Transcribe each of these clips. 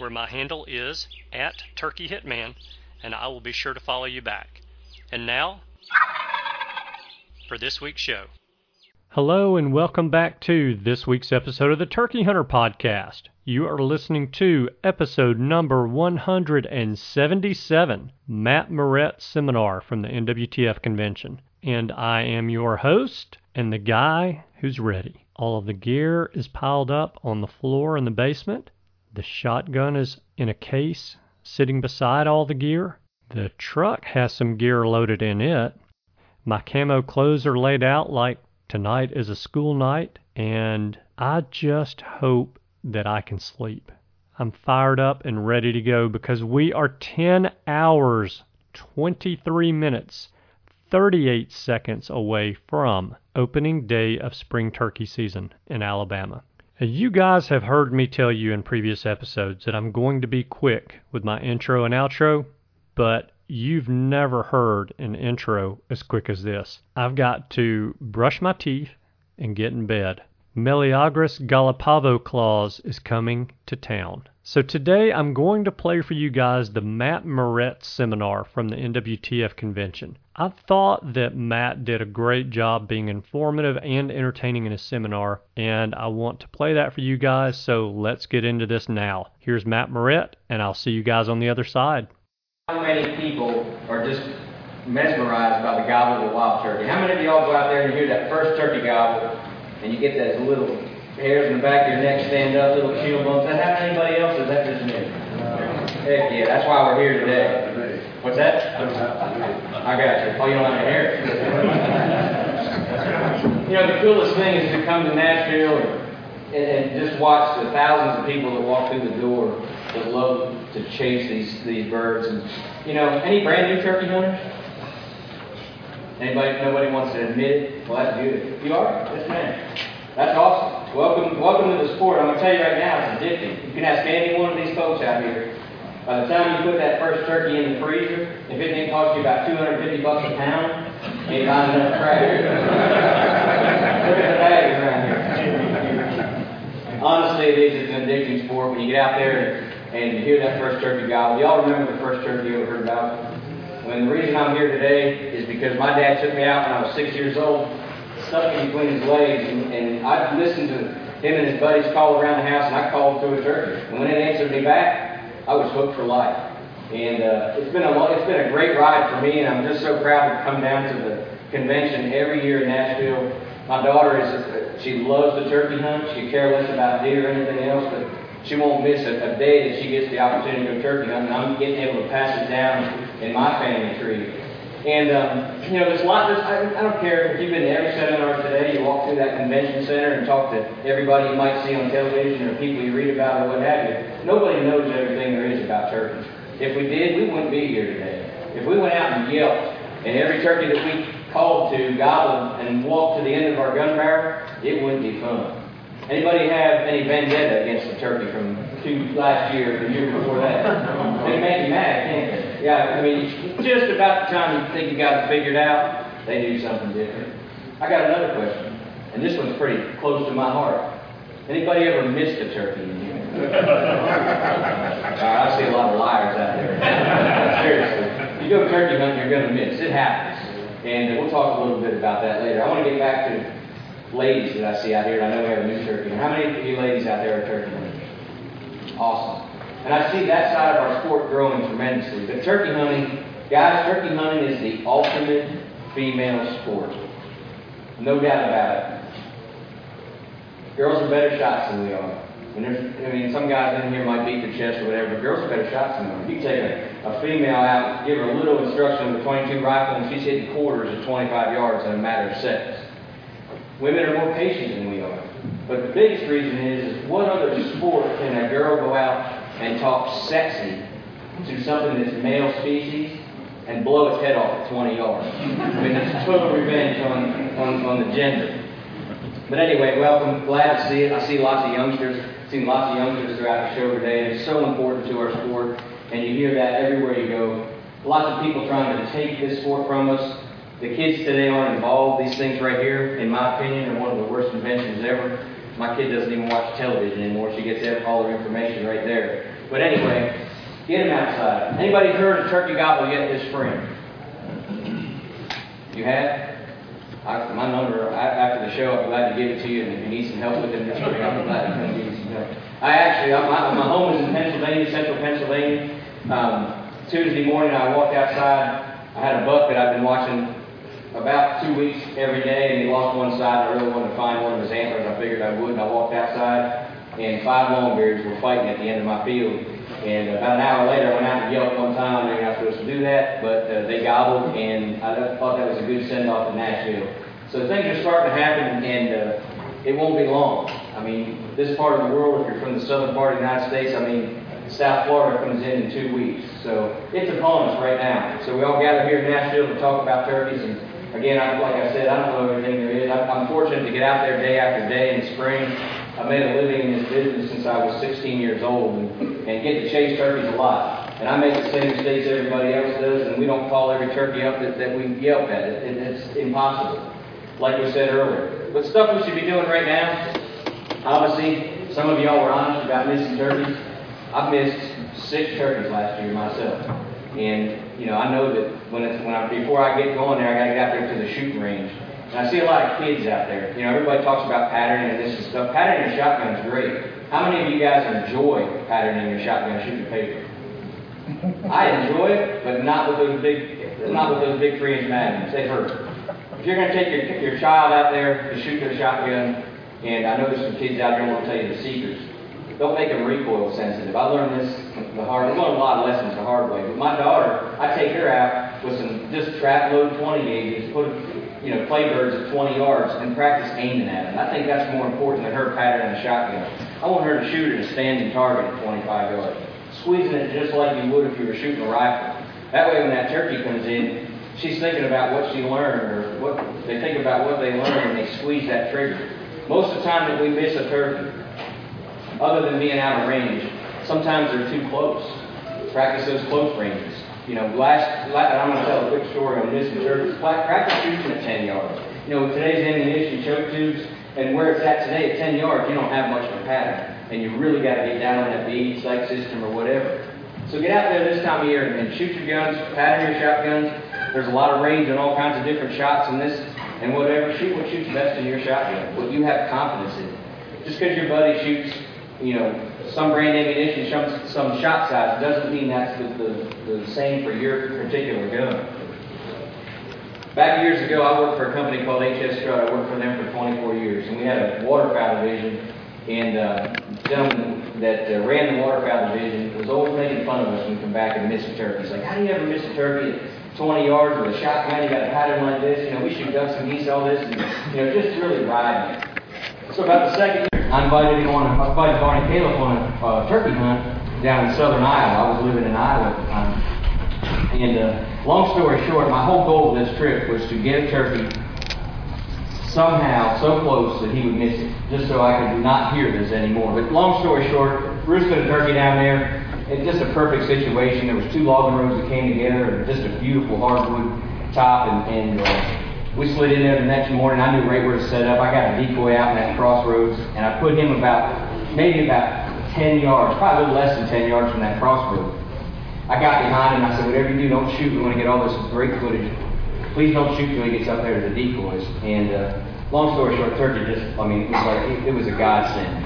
where my handle is at Turkey Hitman, and I will be sure to follow you back. And now, for this week's show. Hello, and welcome back to this week's episode of the Turkey Hunter Podcast. You are listening to episode number 177, Matt Morrett Seminar from the NWTF Convention. And I am your host and the guy who's ready. All of the gear is piled up on the floor in the basement the shotgun is in a case sitting beside all the gear. The truck has some gear loaded in it. My camo clothes are laid out like tonight is a school night, and I just hope that I can sleep. I'm fired up and ready to go because we are 10 hours, 23 minutes, 38 seconds away from opening day of spring turkey season in Alabama. You guys have heard me tell you in previous episodes that I'm going to be quick with my intro and outro, but you've never heard an intro as quick as this. I've got to brush my teeth and get in bed. Meleagris Gallopavo Claus is coming to town. So today I'm going to play for you guys the Matt Morrett seminar from the NWTF convention. I thought that Matt did a great job being informative and entertaining in his seminar, and I want to play that for you guys, so let's get into this now. Here's Matt Morrett, and I'll see you guys on the other side. How many people are just mesmerized by the gobble of the wild turkey? How many of y'all go out there and hear that first turkey gobble, and you get those little hairs in the back of your neck stand up, little chill bumps? That happen to anybody else, is that just me? Heck yeah, that's why we're here today. What's that? I got you. Oh, you don't have any hair. you know, the coolest thing is to come to Nashville and, and just watch the thousands of people that walk through the door that love to chase these, these birds. And, you know, any brand new turkey hunters? Anybody, nobody wants to admit it? Well, that's good. You are? Yes, man. That's awesome. Welcome, welcome to the sport. I'm going to tell you right now, it's addicting. You can ask any one of these folks out here by the time you put that first turkey in the freezer, if it didn't cost you about 250 bucks a pound, you ain't buying enough crap. Look at the bags around here. Honestly, it is an addicting sport. When you get out there and, and hear that first turkey gobble, y'all remember the first turkey you ever heard about? When the reason I'm here today is because my dad took me out when I was six years old, me between his legs, and, and I listened to him and his buddies call around the house, and I called through a turkey. And when it answered me back, I was hooked for life. And uh, it's been a it's been a great ride for me, and I'm just so proud to come down to the convention every year in Nashville. My daughter is she loves the turkey hunt. She could care less about deer or anything else, but she won't miss a, a day that she gets the opportunity to go turkey hunting. I'm getting able to pass it down in my family tree. And, um, you know, there's a lot, there's, I, I don't care if you've been to every seminar today, you walk through that convention center and talk to everybody you might see on television or people you read about or what have you. Nobody knows everything there is about turkeys. If we did, we wouldn't be here today. If we went out and yelped and every turkey that we called to gobbled and walked to the end of our gun barrel, it wouldn't be fun. Anybody have any vendetta against the turkey from two last year or the year before that? They make you mad, can't they? Yeah, I mean, just about the time you think you got it figured out, they do something different. I got another question, and this one's pretty close to my heart. Anybody ever missed a turkey in here? I see a lot of liars out there. Seriously. You go turkey hunting, you're going to miss. It happens. And we'll talk a little bit about that later. I want to get back to ladies that I see out here. I know we have a new turkey. How many of you ladies out there are turkey hunters? Awesome. And I see that side of our sport growing tremendously. But turkey hunting Guys, turkey hunting is the ultimate female sport. No doubt about it. Girls are better shots than we are. And there's, I mean, some guys in here might beat their chest or whatever, but girls are better shots than we are. You take a, a female out, give her a little instruction with a 22 rifle, and she's hitting quarters at 25 yards in a matter of seconds. Women are more patient than we are. But the biggest reason is, is what other sport can a girl go out and talk sexy to something that's male species and blow its head off at 20 yards? I mean, it's total revenge on, on, on the gender. But anyway, welcome. Glad to see it. I see lots of youngsters. Seen lots of youngsters throughout the show today, it's so important to our sport. And you hear that everywhere you go. Lots of people trying to take this sport from us. The kids today aren't involved. These things right here, in my opinion, are one of the worst inventions ever. My kid doesn't even watch television anymore. She gets all her information right there. But anyway, get them outside. Anybody heard of turkey gobble yet this spring? You have? I, my number I, after the show, I'm glad to give it to you. And if you need some help with it this spring, I'm glad to come give you some help. I actually, my, my home is in Pennsylvania, central Pennsylvania. Um, Tuesday morning, I walked outside. I had a buck that I've been watching about two weeks every day, and he lost one side. I really wanted to find one of his antlers. I figured I would, and I walked outside, and five longbeards were fighting at the end of my field. And about an hour later, I went out and yelped one time. They're not supposed to do that, but uh, they gobbled, and I thought that was a good send off to Nashville. So things are starting to happen, and uh, it won't be long. I mean, this part of the world, if you're from the southern part of the United States, I mean, South Florida comes in in two weeks. So it's upon us right now. So we all gather here in Nashville to talk about turkeys. And again, I, like I said, I don't know everything there is. I'm fortunate to get out there day after day in the spring. I made a living in this business since I was 16 years old and, and get to chase turkeys a lot. And I make the same mistakes everybody else does, and we don't call every turkey up that, that we yelp at. It, it, it's impossible, like we said earlier. But stuff we should be doing right now, obviously, some of y'all were honest about missing turkeys. I've missed six turkeys last year myself. And, you know, I know that when, it's, when I, before I get going there, I got to get out there to the shooting range. And I see a lot of kids out there. You know, everybody talks about patterning and this and stuff. Patterning your shotgun is great. How many of you guys enjoy patterning your shotgun shooting paper? I enjoy it, but not with those big, not with those big three-inch magnums. They hurt. If you're going to take your, your child out there to shoot their shotgun, and I know there's some kids out there who to tell you the secrets, don't make them recoil sensitive. I learned this the hard. I learned a lot of lessons the hard way. But my daughter, I take her out with some just trap load 20 gauges, put you know playbirds at 20 yards, and practice aiming at them. I think that's more important than her patterning a shotgun. I want her to shoot at a standing target at 25 yards, squeezing it just like you would if you were shooting a rifle. That way, when that turkey comes in, she's thinking about what she learned, or what they think about what they learned, and they squeeze that trigger. Most of the time that we miss a turkey, other than being out of range, sometimes they're too close. Practice those close ranges. You know, last, last I'm going to tell a quick story on missing turkeys. Practice shooting at 10 yards. You know, with today's ammunition, choke tubes, and where it's at today at 10 yards, you don't have much of a pattern. And you really got to get down on that bead, sight system, or whatever. So get out there this time of year and shoot your guns, pattern your shotguns. There's a lot of range and all kinds of different shots in this and whatever. Shoot what shoots best in your shotgun, what you have confidence in. Just because your buddy shoots you know, some brand ammunition, some, some shot size, doesn't mean that's the, the, the same for your particular gun. Back years ago, I worked for a company called HS Strut. I worked for them for 24 years, and we had a waterfowl division. And uh, the gentleman that uh, ran the waterfowl division was always making fun of us when we come back and miss a turkey. He's like, "How do you ever miss a turkey at 20 yards with a shotgun? You got a pattern like this. You know, we shoot ducks and geese, all this, and you know, just really it." So about the second I invited him on. I invited Barney Calef on a uh, turkey hunt down in southern Iowa. I was living in Iowa at the time. And uh, long story short, my whole goal of this trip was to get a turkey somehow so close that he would miss it, just so I could not hear this anymore. But long story short, roosted a turkey down there. It's just a perfect situation. There was two logging roads that came together, and just a beautiful hardwood top, and, and uh, we slid in there the next morning. I knew right where to set up. I got a decoy out in that crossroads, and I put him about maybe about 10 yards, probably a little less than 10 yards from that crossroad. I got behind him. I said, "Whatever you do, don't shoot. We want to get all this great footage. Please don't shoot till he gets up there to the decoys." And uh, long story short, Turkey just—I mean, it was like it, it was a godsend.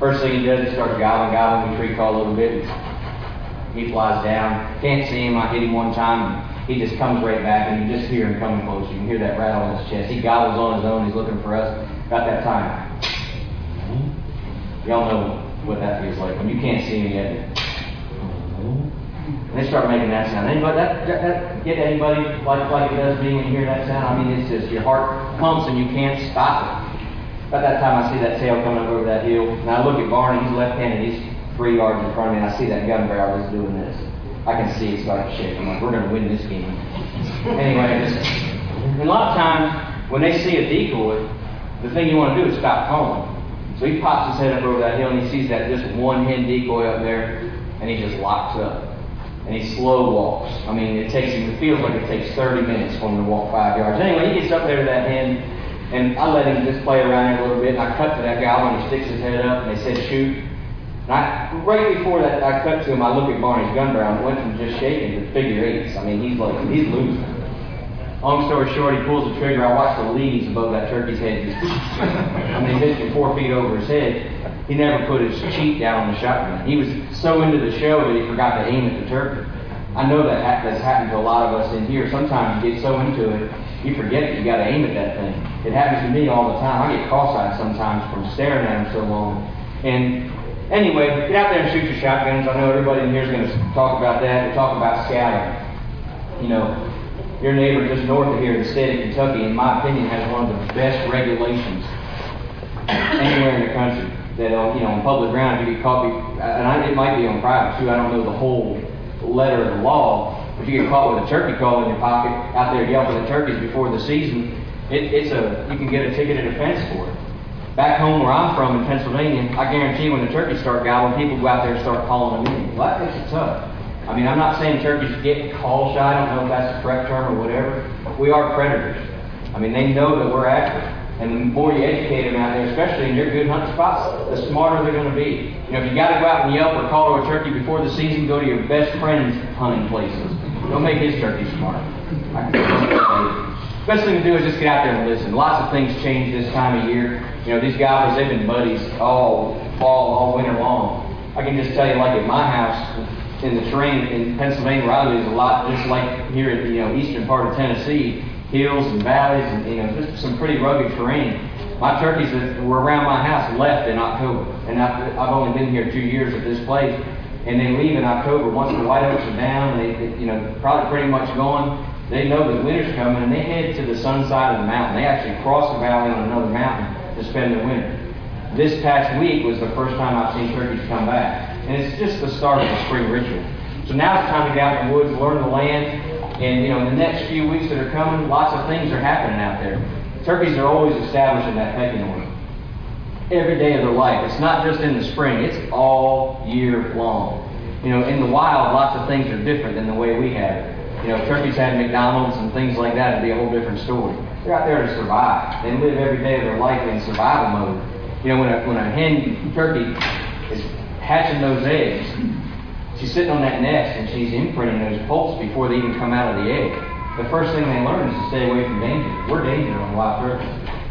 First thing he does is start gobbling, gobbling. We tree call a little bit. He flies down. Can't see him. I hit him one time. He just comes right back, and you just hear him coming close. You can hear that rattle in his chest. He gobbles on his own. He's looking for us. About that time. Y'all know what that feels like when you can't see him yet. And they start making that sound. Anybody that, that, that get anybody like like it does me when you hear that sound? I mean, it's just your heart pumps and you can't stop it. About that time, I see that tail coming up over that hill, and I look at Barney. He's left-handed. He's three yards in front of me, and I see that gun barrel just doing this. I can see it's to shake. I'm like, we're going to win this game. anyway, and a lot of times when they see a decoy, the thing you want to do is stop calling. So he pops his head up over that hill and he sees that just one hen decoy up there, and he just locks up. And he slow walks. I mean, it takes him, it feels like it takes 30 minutes for him to walk five yards. Anyway, he gets up there to that hen, and I let him just play around there a little bit, and I cut to that guy when he sticks his head up, and they said, shoot. And I, right before that, I cut to him, I look at Barney's gun barrel, and went from just shaking to figure eights. I mean, he's like, he's losing. Long story short, he pulls the trigger. I watch the leaves above that turkey's head. I mean, hit four feet over his head. He never put his cheek down on the shotgun. He was so into the show that he forgot to aim at the turkey. I know that that's happened to a lot of us in here. Sometimes you get so into it, you forget that you got to aim at that thing. It happens to me all the time. I get cross-eyed sometimes from staring at them so long. And anyway, get out there and shoot your shotguns. I know everybody in here is going to talk about that. we talk about scouting. You know, your neighbor just north of here, in the state of Kentucky, in my opinion, has one of the best regulations anywhere in the country. That uh, you know, on public ground, you get caught, and I, it might be on private too. I don't know the whole letter of the law. But if you get caught with a turkey call in your pocket out there yelping at turkeys before the season, it, it's a you can get a ticket of offense for it. Back home where I'm from in Pennsylvania, I guarantee when the turkeys start gobbling, people go out there and start calling them in. Well, that makes it tough. I mean, I'm not saying turkeys get call shy. I don't know if that's the correct term or whatever. We are predators. I mean, they know that we're active. And the more you educate them out there, especially in your good hunting spots, the smarter they're going to be. You know, if you got to go out and yelp or call to a turkey before the season, go to your best friend's hunting places. Don't make his turkey smart. Best thing to do is just get out there and listen. Lots of things change this time of year. You know, these guys, they've been buddies all fall, all winter long. I can just tell you, like at my house, in the terrain in Pennsylvania where I live is a lot just like here in the you know, eastern part of Tennessee, hills and valleys and you know just some pretty rugged terrain. My turkeys that were around my house left in October, and I've, I've only been here two years at this place, and they leave in October. Once the white oaks are down, they, they you know probably pretty much gone. They know that winter's coming, and they head to the sun side of the mountain. They actually cross the valley on another mountain to spend the winter. This past week was the first time I've seen turkeys come back. And it's just the start of the spring ritual. So now it's time to get out in the woods, learn the land, and you know, in the next few weeks that are coming, lots of things are happening out there. Turkeys are always establishing that pecking order. Every day of their life. It's not just in the spring, it's all year long. You know, in the wild, lots of things are different than the way we have it. You know, turkeys had McDonald's and things like that, it'd be a whole different story. They're out there to survive. They live every day of their life in survival mode. You know, when a, when a hen turkey is hatching those eggs, she's sitting on that nest and she's imprinting those poults before they even come out of the egg. The first thing they learn is to stay away from danger. We're danger on wild turkeys.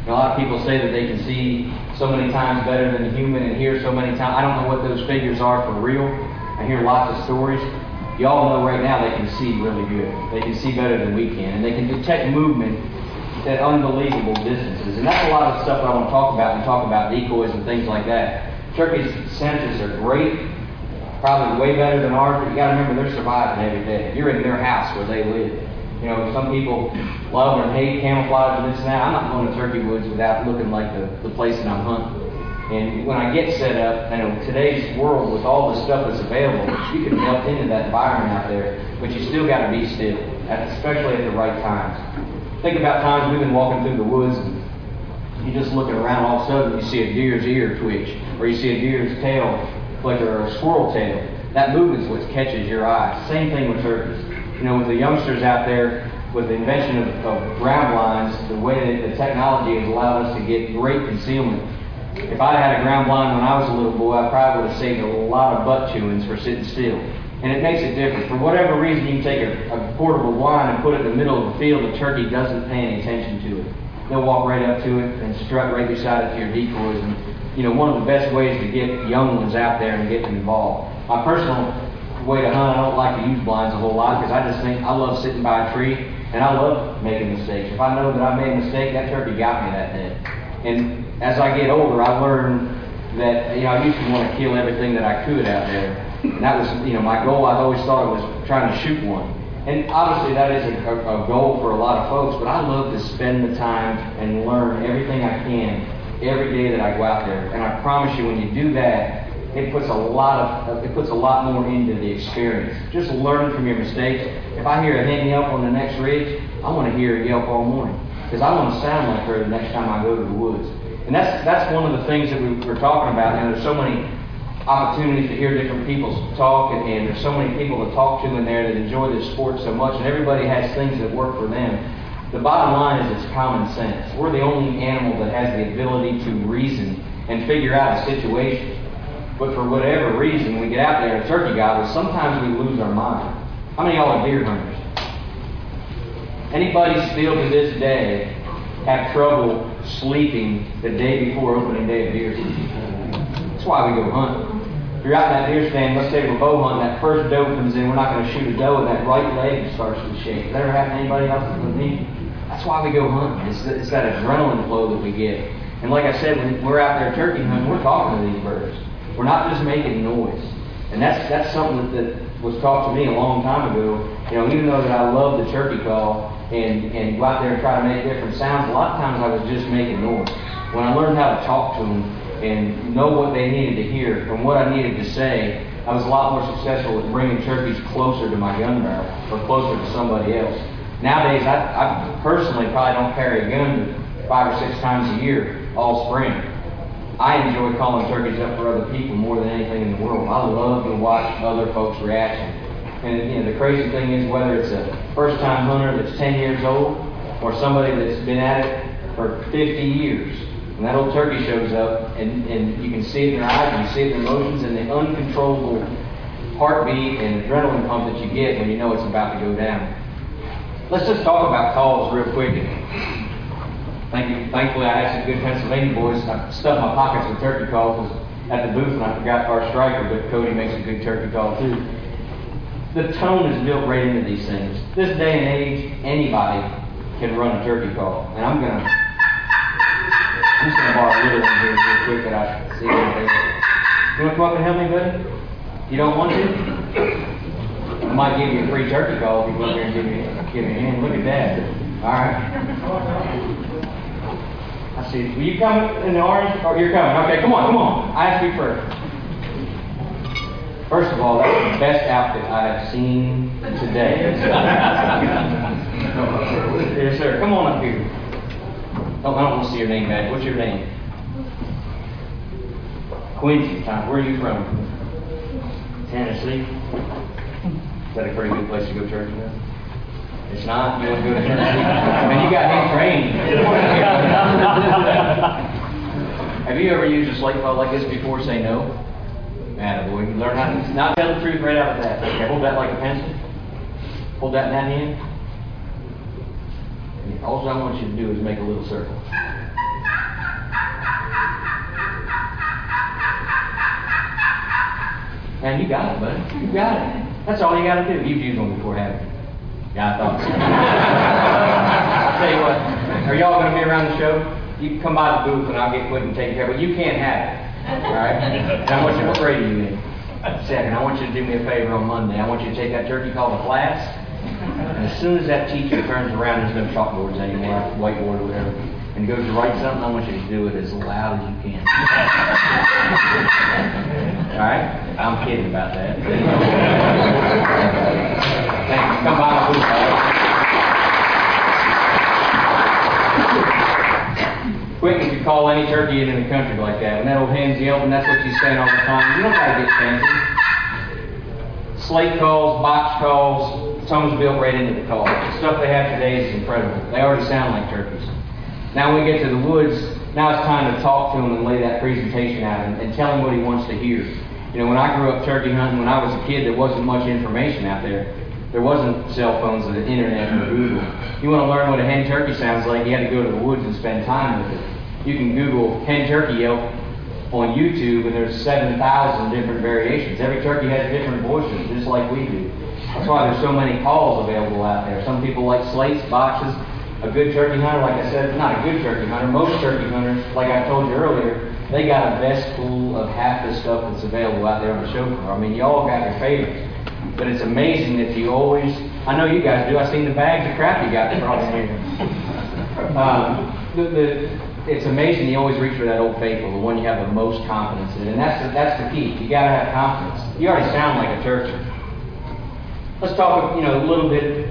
a lot of people say that they can see so many times better than a human and hear so many times. I don't know what those figures are for real. I hear lots of stories. Y'all know right now they can see really good. They can see better than we can. And they can detect movement at unbelievable distances. And that's a lot of stuff I want to talk about and talk about decoys and things like that. Turkey's senses are great, probably way better than ours, but you got to remember they're surviving every day. You're in their house where they live. You know, some people love and hate camouflage and this and that. I'm not going to turkey woods without looking like the, the place that I'm hunting. And when I get set up, you know, today's world with all the stuff that's available, you can melt into that environment out there, but you still got to be still, especially at the right times. Think about times we've been walking through the woods and you're just looking around, all of a sudden you see a deer's ear twitch, or you see a deer's tail flicker, or a squirrel tail. That movement's what catches your eye. Same thing with turkeys. You know, with the youngsters out there, with the invention of, of ground blinds, the way that the technology has allowed us to get great concealment. If I had a ground blind when I was a little boy, I probably would have saved a lot of butt chewings for sitting still. And it makes a difference. For whatever reason, you take a, a portable blind and put it in the middle of the field, the turkey doesn't pay any attention to it they'll walk right up to it and strut right beside it to your decoys. And you know, one of the best ways to get young ones out there and get them involved. My personal way to hunt. I don't like to use blinds a whole lot because I just think I love sitting by a tree and I love making mistakes. If I know that I made a mistake, that turkey got me that day. And as I get older, I learned that you know I used to want to kill everything that I could out there, and that was you know my goal. I've always thought it was trying to shoot one. And obviously that is a, a, goal for a lot of folks, but I love to spend the time and learn everything I can every day that I go out there. And I promise you, when you do that, it puts a lot of uh, it puts a lot more into the experience. Just learn from your mistakes. If I hear a hen yelp on the next ridge, I want to hear a yelp all morning because I want to sound like her the next time I go to the woods. And that's that's one of the things that we, we're talking about. And there's so many opportunities to hear different people talk, and, and there's so many people to talk to in there that enjoy this sport so much, and everybody has things that work for them. The bottom line is it's common sense. We're the only animal that has the ability to reason and figure out a situation. But for whatever reason, we get out there and turkey gobbles, sometimes we lose our mind. How many of y'all are deer hunters? Anybody still to this day have trouble sleeping the day before opening day of deer season? That's why we go hunt. If you're out in that deer stand, let's say we're bow hunting, that first doe comes in, we're not going to shoot a doe, and that right leg starts to shake. Has that ever happened to anybody else with me? That's why we go hunting. It's, it's that adrenaline flow that we get. And like I said, when we're out there turkey hunting, we're talking to these birds. We're not just making noise. And that's that's something that, that was taught to me a long time ago. You know, even though that I love the turkey call and, and go out there and try to make different sounds, a lot of times I was just making noise. When I learned how to talk to them and know what they needed to hear and what I needed to say, I was a lot more successful with bringing turkeys closer to my gun barrel or closer to somebody else. Nowadays, I, I personally probably don't carry a gun five or six times a year all spring. I enjoy calling turkeys up for other people more than anything in the world. I love to watch other folks' reaction. And you know, the crazy thing is whether it's a first-time hunter that's 10 years old or somebody that's been at it for 50 years, and that old turkey shows up, and, and you can see it in their eyes, you see it in their emotions, and the uncontrollable heartbeat and adrenaline pump that you get when you know it's about to go down. Let's just talk about calls real quick. Thank you. Thankfully, I had some good Pennsylvania boys. I stuffed my pockets with turkey calls at the booth, and I forgot our striker, but Cody makes a good turkey call too. The tone is built right into these things. This day and age, anybody can run a turkey call, and I'm gonna. I'm just gonna borrow a little one here real quick that I see. You want to come up and help me, buddy? You don't want to? I might give you a free turkey call if you come up here and give me give me a hand. Look at that. All right. I see. Will you come in the orange? Oh, you're coming. Okay, come on, come on. I ask you first. First of all, that's the best outfit I have seen today. yes, sir. Come on up here. Oh, I don't want to see your name badge. What's your name? Quincy. Tom. Where are you from? Tennessee. Is that a pretty good place to go church with? It's not. You want to go to Tennessee? I mean, you got him trained. Have you ever used a slate call like this before? Say no. Man, boy, you learn how to not tell the truth right out of that. Okay, hold that like a pencil. Hold that in that hand. And all I want you to do is make a little circle. Man, you got it, buddy. You got it. That's all you got to do. You've used one before, haven't you? Yeah, I thought so. I'll tell you what, are y'all going to be around the show? You can come by the booth and I'll get Quentin take care of, it. you can't have it. All right? And I want you, grade are you in? Second, I want you to do me a favor on Monday. I want you to take that turkey call to class. And as soon as that teacher turns around, there's no chalkboards anymore, whiteboard or whatever, and goes to write something, I want you to do it as loud as you can. All right? I'm kidding about that. Thanks. Come by the booth. all right? Quick, if you call any turkey in the country like that, And that old hen's yelping, that's what she's saying all the time. You don't gotta get fancy. Slate calls, box calls, tone's built right into the call. The stuff they have today is incredible. They already sound like turkeys. Now when we get to the woods, now it's time to talk to him and lay that presentation out and, and tell him what he wants to hear. You know, when I grew up turkey hunting, when I was a kid, there wasn't much information out there. There wasn't cell phones or the internet or Google. You want to learn what a hen turkey sounds like, you had to go to the woods and spend time with it. You can Google hen turkey yelp, on YouTube, and there's 7,000 different variations. Every turkey has different voices, just like we do. That's why there's so many calls available out there. Some people like slates, boxes. A good turkey hunter, like I said, not a good turkey hunter. Most turkey hunters, like I told you earlier, they got a vest full of half the stuff that's available out there on the show floor. I mean, y'all got your favorites. But it's amazing that you always, I know you guys do, I've seen the bags of crap you got across here. Um, the, the, it's amazing you always reach for that old faithful, the one you have the most confidence in. And that's the, that's the key. You got to have confidence. You already sound like a turkey. Let's talk, you know, a little bit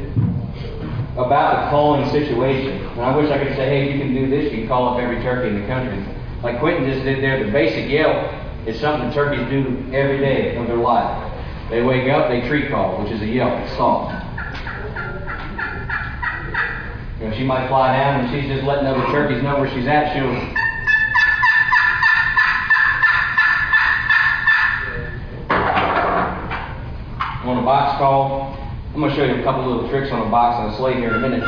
about the calling situation. And I wish I could say, hey, you can do this, you can call up every turkey in the country. Like Quentin just did there, the basic yell is something turkeys do every day of their life. They wake up, they tree call, which is a yelp. It's soft. You know, she might fly down and she's just letting other turkeys know where she's at. She'll on a box call. I'm going to show you a couple little tricks on a box and a slate here in a minute.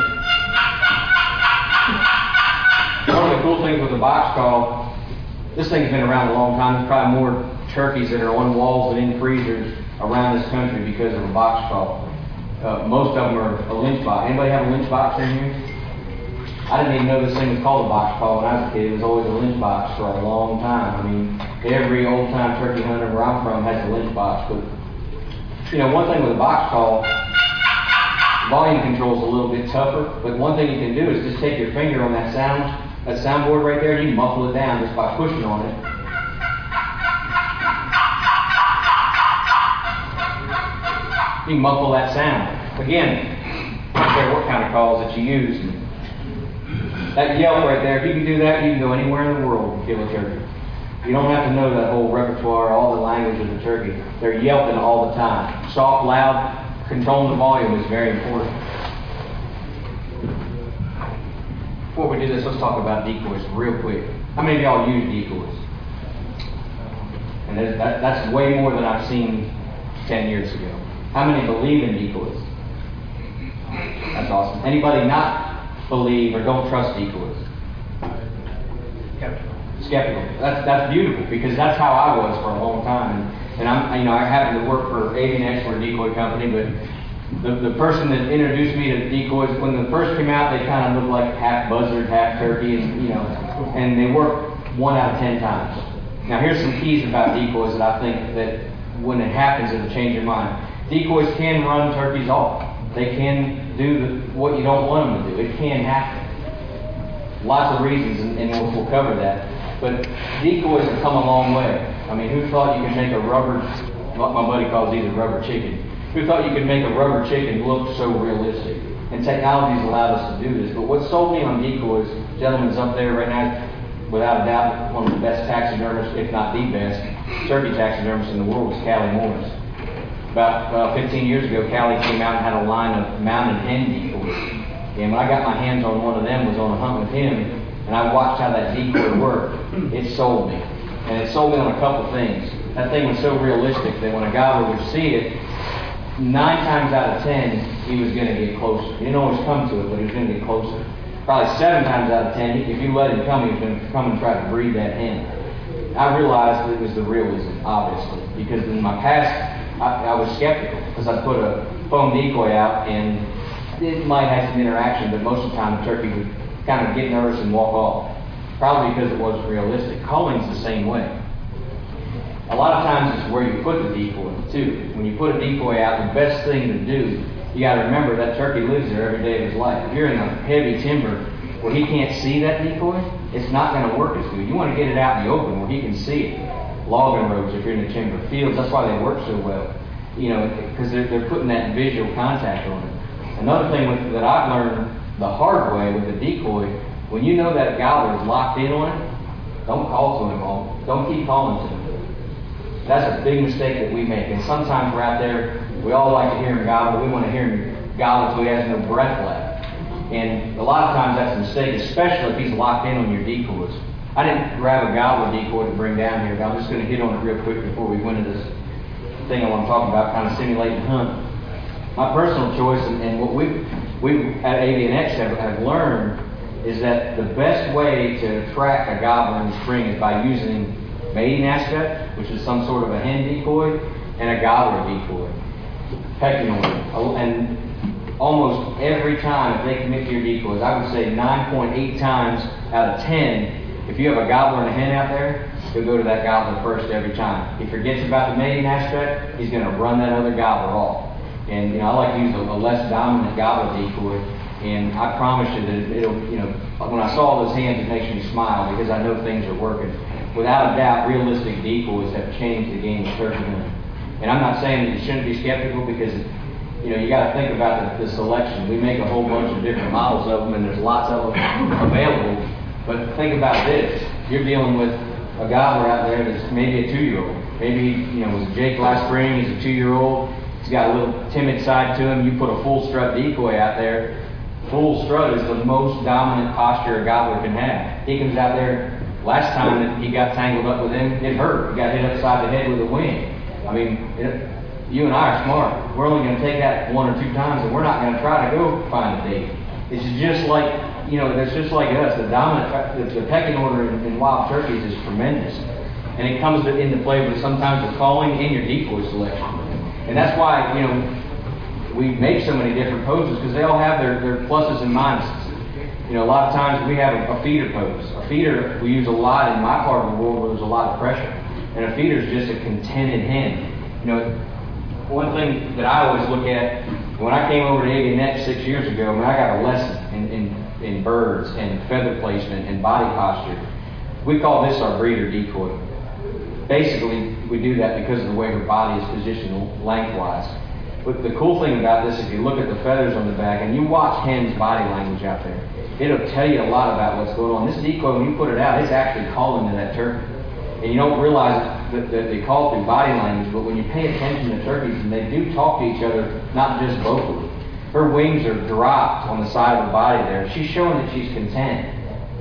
One of the cool things with a box call, this thing's been around a long time. There's probably more turkeys that are on walls than in freezers around this country because of a box call. Uh, most of them are a lynch box. Anybody have a lynch box in here? I didn't even know this thing was called a box call when I was a kid. It was always a lynch box for a long time. I mean, every old time turkey hunter where I'm from has a lynch box. But you know, one thing with a box call, volume control is a little bit tougher. But one thing you can do is just take your finger on that sound, that soundboard right there, and you muffle it down just by pushing on it. You can muffle that sound. Again, I don't care what kind of calls that you use. That yelp right there, if you can do that, you can go anywhere in the world and kill a turkey. You don't have to know that whole repertoire, all the language of the turkey. They're yelping all the time. Soft, loud, controlling the volume is very important. Before we do this, let's talk about decoys real quick. How many of y'all use decoys? And that, that's way more than I've seen 10 years ago. How many believe in decoys? That's awesome. Anybody not believe or don't trust decoys? Skeptical. Skeptical. That's that's beautiful because that's how I was for a long time. And, and I'm you know I happen to work for Avian-X, we're a decoy company, but the, the person that introduced me to decoys when they first came out, they kind of looked like half buzzard, half turkey, and you know, and they work one out of ten times. Now here's some keys about decoys that I think that when it happens, it'll change your mind. Decoys can run turkeys off. They can do the, what you don't want them to do. It can happen. Lots of reasons, and, and we'll, we'll cover that. But decoys have come a long way. I mean, who thought you could make a rubber, what my buddy calls these a rubber chicken? Who thought you could make a rubber chicken look so realistic? And technology's allowed us to do this. But what sold me on decoys, gentlemen's up there right now, without a doubt, one of the best taxidermists, if not the best, turkey taxidermist in the world is Cally Morris. About uh, 15 years ago, Cally came out and had a line of mountain hen decoys. And when I got my hands on one of them, was on a hunt with him, and I watched how that decoy worked. It sold me, and it sold me on a couple things. That thing was so realistic that when a gobbler would see it, nine times out of ten, he was going to get closer. He didn't always come to it, but he was going to get closer. Probably seven times out of ten, if you let him come, he was going to come and try to breed that hen. I realized it was the realism, obviously, because in my past I, I was skeptical because I put a foam decoy out and it might have some interaction, but most of the time the turkey would kind of get nervous and walk off. Probably because it wasn't realistic. Calling's the same way. A lot of times it's where you put the decoy too. When you put a decoy out, the best thing to do, you got to remember that turkey lives there every day of his life. If you're in a heavy timber where he can't see that decoy, it's not going to work as good. You want to get it out in the open where he can see it logging roads if you're in the timber fields. That's why they work so well, you know, because they're, they're putting that visual contact on it. Another thing with, that I've learned the hard way with the decoy, when you know that gobbler is locked in on it, don't call to him all. Don't keep calling to him. That's a big mistake that we make. And sometimes we're out there, we all like to hear him gobble. We want to hear him gobble until he has no breath left. And a lot of times that's a mistake, especially if he's locked in on your decoys. I didn't grab a gobbler decoy to bring down here, but I'm just going to hit on it real quick before we go into this thing I want to talk about, kind of simulating hunt. My personal choice and, and what we we at Avian-X have, have learned is that the best way to attract a gobbler in the spring is by using mating aspect, which is some sort of a hen decoy, and a gobbler decoy. Pecking And almost every time if they commit to your decoys, I would say 9.8 times out of 10, if you have a gobbler and a hen out there, he'll go to that gobbler first every time. He forgets about the mating aspect, he's going to run that other gobbler off. And you know, I like to use a, a less dominant gobbler decoy, and I promise you that it'll, you know, when I saw those hands, it makes me smile because I know things are working. Without a doubt, realistic decoys have changed the game of turkey hunting. And I'm not saying that you shouldn't be skeptical because you know, you got to think about the, the, selection. We make a whole bunch of different models of them, and there's lots of them available. But think about this: you're dealing with a gobbler out there that's maybe a two-year-old. Maybe you know, was Jake last spring. He's a two-year-old. He's got a little timid side to him. You put a full strut decoy out there. Full strut is the most dominant posture a gobbler can have. He comes out there. Last time that he got tangled up with him, it hurt. He got hit upside the head with a wing. I mean, it, you and I are smart. We're only going to take that one or two times, and we're not going to try to go find a date. It's just like, you know, it's just like us. The dominant, the, pecking order in, in, wild turkeys is tremendous. And it comes to, into play with sometimes the calling and your decoy selection. And that's why, you know, we make so many different poses because they all have their, their pluses and minuses. You know, a lot of times we have a, a feeder pose. A feeder we use a lot in my part of the world where there's a lot of pressure. And a feeder is just a contented hen. You know, one thing that I always look at when I came over to Net six years ago, when I got a lesson in, birds and feather placement and body posture, we call this our breeder decoy. Basically, we do that because of the way her body is positioned lengthwise. But the cool thing about this, if you look at the feathers on the back and you watch hen's body language out there, it'll tell you a lot about what's going on. This decoy, when you put it out, it's actually calling to that turkey. And you don't realize that, that they call through body language, but when you pay attention to turkeys, and they do talk to each other, not just vocally. Her wings are dropped on the side of her body there. She's showing that she's content.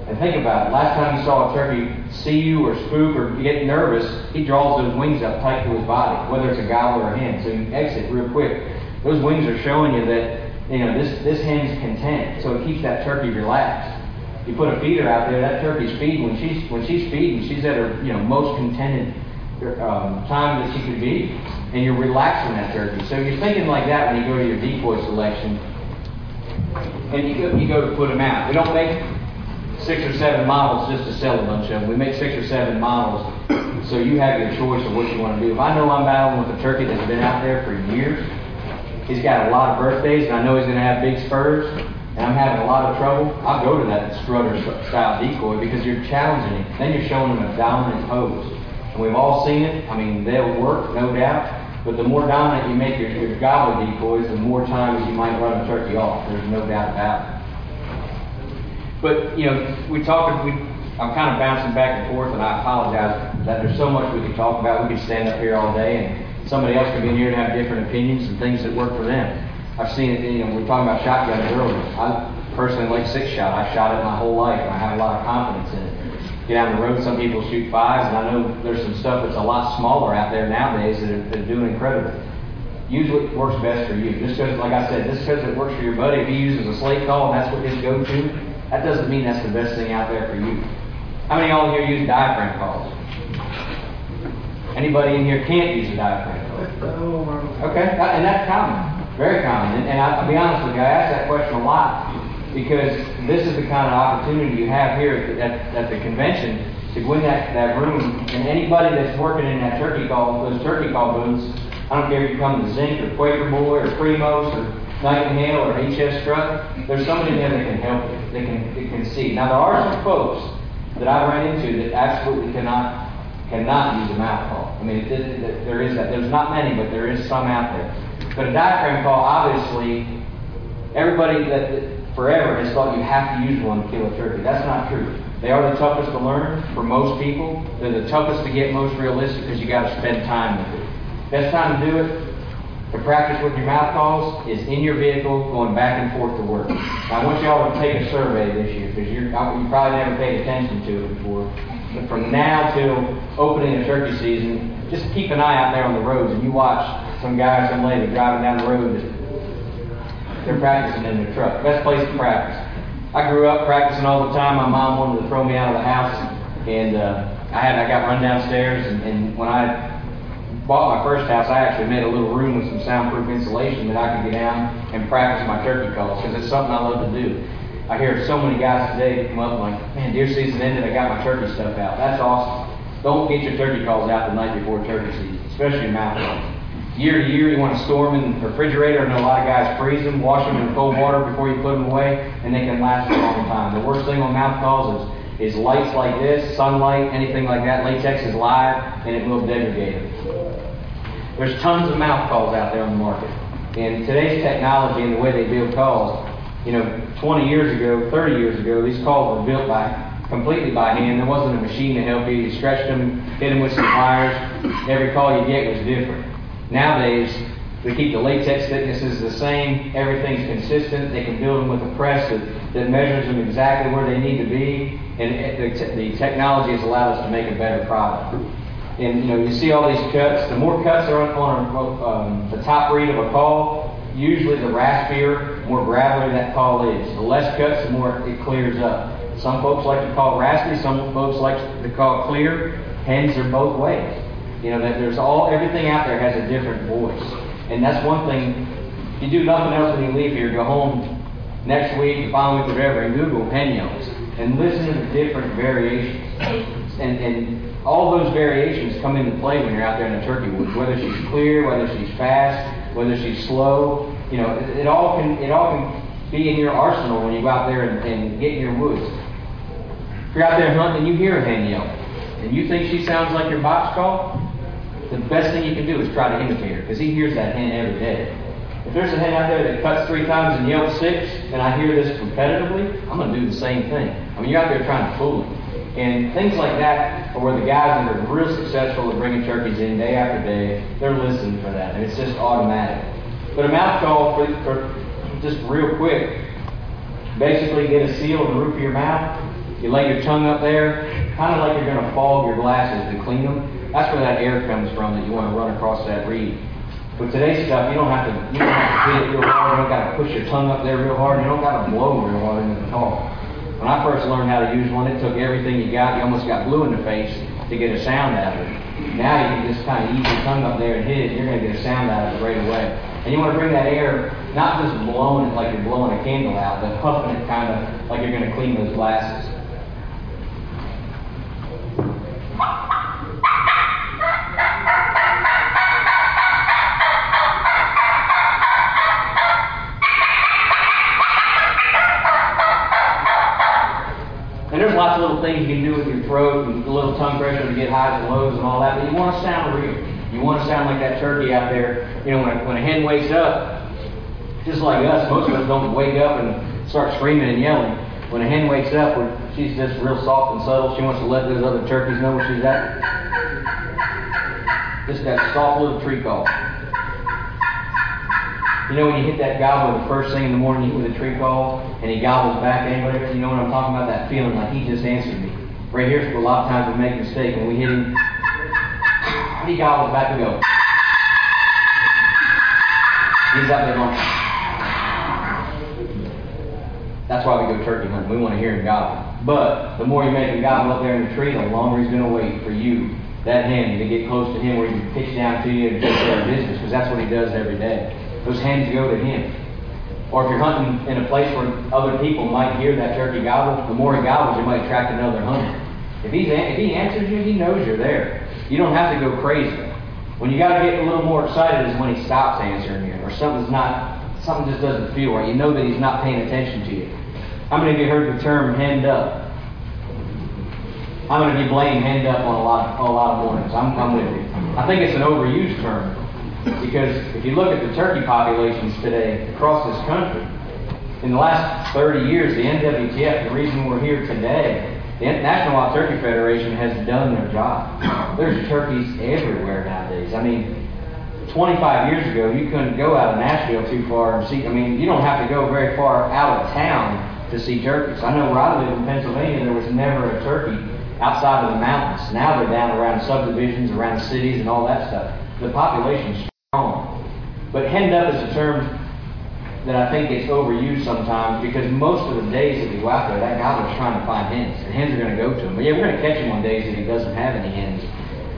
And think about it. Last time you saw a turkey see you or spook or get nervous, he draws those wings up tight to his body, whether it's a gobbler or a hen. So you exit real quick. Those wings are showing you that you know this this hen's content. So it keeps that turkey relaxed. You put a feeder out there, that turkey's feeding. When she's when she's feeding, she's at her you know most contented um, time that she could be, and you're relaxing that turkey. So you're thinking like that when you go to your decoy selection, and you go, you go to put them out. We don't make six or seven models just to sell a bunch of them. We make six or seven models so you have your choice of what you want to do. If I know I'm battling with a turkey that's been out there for years, he's got a lot of birthdays, and I know he's going to have big spurs, and I'm having a lot of trouble, I'll go to that strutter style decoy because you're challenging him. Then you're showing him a dominant pose. And we've all seen it. I mean, they'll work, no doubt. But the more dominant you make your, your gobbler decoys, the more times you might run a turkey off. There's no doubt about it. But, you know, we talk, we, I'm kind of bouncing back and forth, and I apologize that there's so much we could talk about. We could stand up here all day, and somebody else could be in here and have different opinions and things that work for them. I've seen it, you know, we are talking about shotguns earlier. I personally like six shot. I shot it my whole life, and I have a lot of confidence in it. Get down the road, some people shoot fives, and I know there's some stuff that's a lot smaller out there nowadays that are, that are doing incredible. Use what works best for you. Just because, like I said, just because it works for your buddy, if he uses a slate call and that's what his go-to, that doesn't mean that's the best thing out there for you. How many of y'all here use diaphragm calls? Anybody in here can't use a diaphragm call? Oh, okay, and that's common. Very common. And, and I'll be honest with you, I ask that question a lot because this is the kind of opportunity you have here at the, at, at the convention to go in that, that room and anybody that's working in that turkey call, those turkey call booths, I don't care if you come to Zink or Quaker Boy or Primos or Knight & Hale or HS Strut, there's somebody there that can help you. They can, they can see. Now there are some folks that I ran into that absolutely cannot cannot use a mouth call. I mean, it, it, it, there is that. There's not many, but there is some out there. But a diaphragm call, obviously, everybody that, that forever has thought you have to use one to kill a turkey. That's not true. They are the toughest to learn for most people. They're the toughest to get most realistic because you got to spend time with it. Best time to do it to practice with your mouth calls is in your vehicle going back and forth to work. Now, I want y'all to take a survey this year because you probably never paid attention to it before. But from now till opening the turkey season, just keep an eye out there on the roads and you watch some guy or some lady driving down the road just they're practicing in their truck. Best place to practice. I grew up practicing all the time. My mom wanted to throw me out of the house, and uh, I had I got run downstairs, and, and when I bought my first house, I actually made a little room with some soundproof insulation that I could get down and practice my turkey calls because it's something I love to do. I hear so many guys today come up like, man, deer season ended, I got my turkey stuff out. That's awesome. Don't get your turkey calls out the night before turkey season, especially in mouth calls. Year to year, you want to store them in the refrigerator. I know a lot of guys freeze them, wash them in cold water before you put them away, and they can last a long time. The worst thing on mouth calls is, is lights like this, sunlight, anything like that. Latex is live, and it will degrade them. There's tons of mouth calls out there on the market. And today's technology and the way they build calls, you know, 20 years ago, 30 years ago, these calls were built by completely by hand. There wasn't a machine to help you. You stretched them, hit them with some pliers. Every call you get was different. Nowadays, we keep the latex thicknesses the same. Everything's consistent. They can build them with a press that, that measures them exactly where they need to be. And the, the technology has allowed us to make a better product. And you know, you see all these cuts. The more cuts are on, on um, the top reed of a call, usually the raspier, more gravelly that call is. The less cuts, the more it clears up. Some folks like to call raspy. Some folks like to call clear. Hens are both ways. You know that there's all everything out there has a different voice, and that's one thing. You do nothing else when you leave here. Go home next week, the following week, whatever, and Google yells and listen to the different variations. And and all those variations come into play when you're out there in the turkey woods. Whether she's clear, whether she's fast, whether she's slow. You know, it, it all can it all can be in your arsenal when you go out there and, and get in your woods. If you're out there hunting and you hear a hen yell, and you think she sounds like your box call, the best thing you can do is try to imitate her because he hears that hen every day. If there's a hen out there that cuts three times and yells six, and I hear this competitively, I'm going to do the same thing. I mean, you're out there trying to fool him. And things like that are where the guys that are real successful at bringing turkeys in day after day, they're listening for that. And it's just automatic. But a mouth call, for, for just real quick, basically get a seal in the roof of your mouth. You lay your tongue up there, kind of like you're going to fog your glasses to clean them. That's where that air comes from that you want to run across that reed. With today's stuff, you don't have to you don't have to hit it real hard. You don't got to push your tongue up there real hard. You don't got to blow real hard into the talk. When I first learned how to use one, it took everything you got. You almost got blue in the face to get a sound out of it. Now you can just kind of ease your tongue up there and hit it. You're going to get a sound out of it right away. And you want to bring that air, not just blowing it like you're blowing a candle out, but puffing it kind of like you're going to clean those glasses. Lots of little things you can do with your throat and a little tongue pressure to get highs and lows and all that, but you want to sound real. You want to sound like that turkey out there. You know, when a, when a hen wakes up, just like us, most of us don't wake up and start screaming and yelling. When a hen wakes up, she's just real soft and subtle. She wants to let those other turkeys know where she's at. Just that soft little tree call. You know when you hit that gobble the first thing in the morning, you hear the tree call, and he gobbles back anyway. You know what I'm talking about? That feeling like he just answered me. Right here, a lot of times we make a mistake when we hit him. He gobbles back and go. He's out there going. That's why we go turkey hunting. We want to hear him gobble. But the more you make him gobble up there in the tree, the longer he's going to wait for you, that hen, to get close to him where he can pitch down to you and take care of business, because that's what he does every day. Those hens go to him. Or if you're hunting in a place where other people might hear that turkey gobble, the more he gobbles, you might attract another hunter. If, he's, if he answers you, he knows you're there. You don't have to go crazy. When you got to get a little more excited is when he stops answering you, or something's not, something just doesn't feel right. You know that he's not paying attention to you. How many of you heard the term "hand up"? I'm going to be blamed hand up" on a lot, a lot of mornings. I'm, I'm with you. I think it's an overused term because if you look at the turkey populations today across this country, in the last 30 years, the NWTF, the reason we're here today, the National Wild Turkey Federation has done their job. There's turkeys everywhere nowadays. I mean, 25 years ago, you couldn't go out of Nashville too far and see. I mean, you don't have to go very far out of town to see turkeys. I know where I live in Pennsylvania, there was never a turkey outside of the mountains. Now they're down around subdivisions, around cities, and all that stuff. The population's. But henned up is a term that I think gets overused sometimes because most of the days that we go out there, that guy gobbler's trying to find hens, and hens are going to go to him. But yeah, we're going to catch him on days that he doesn't have any hens.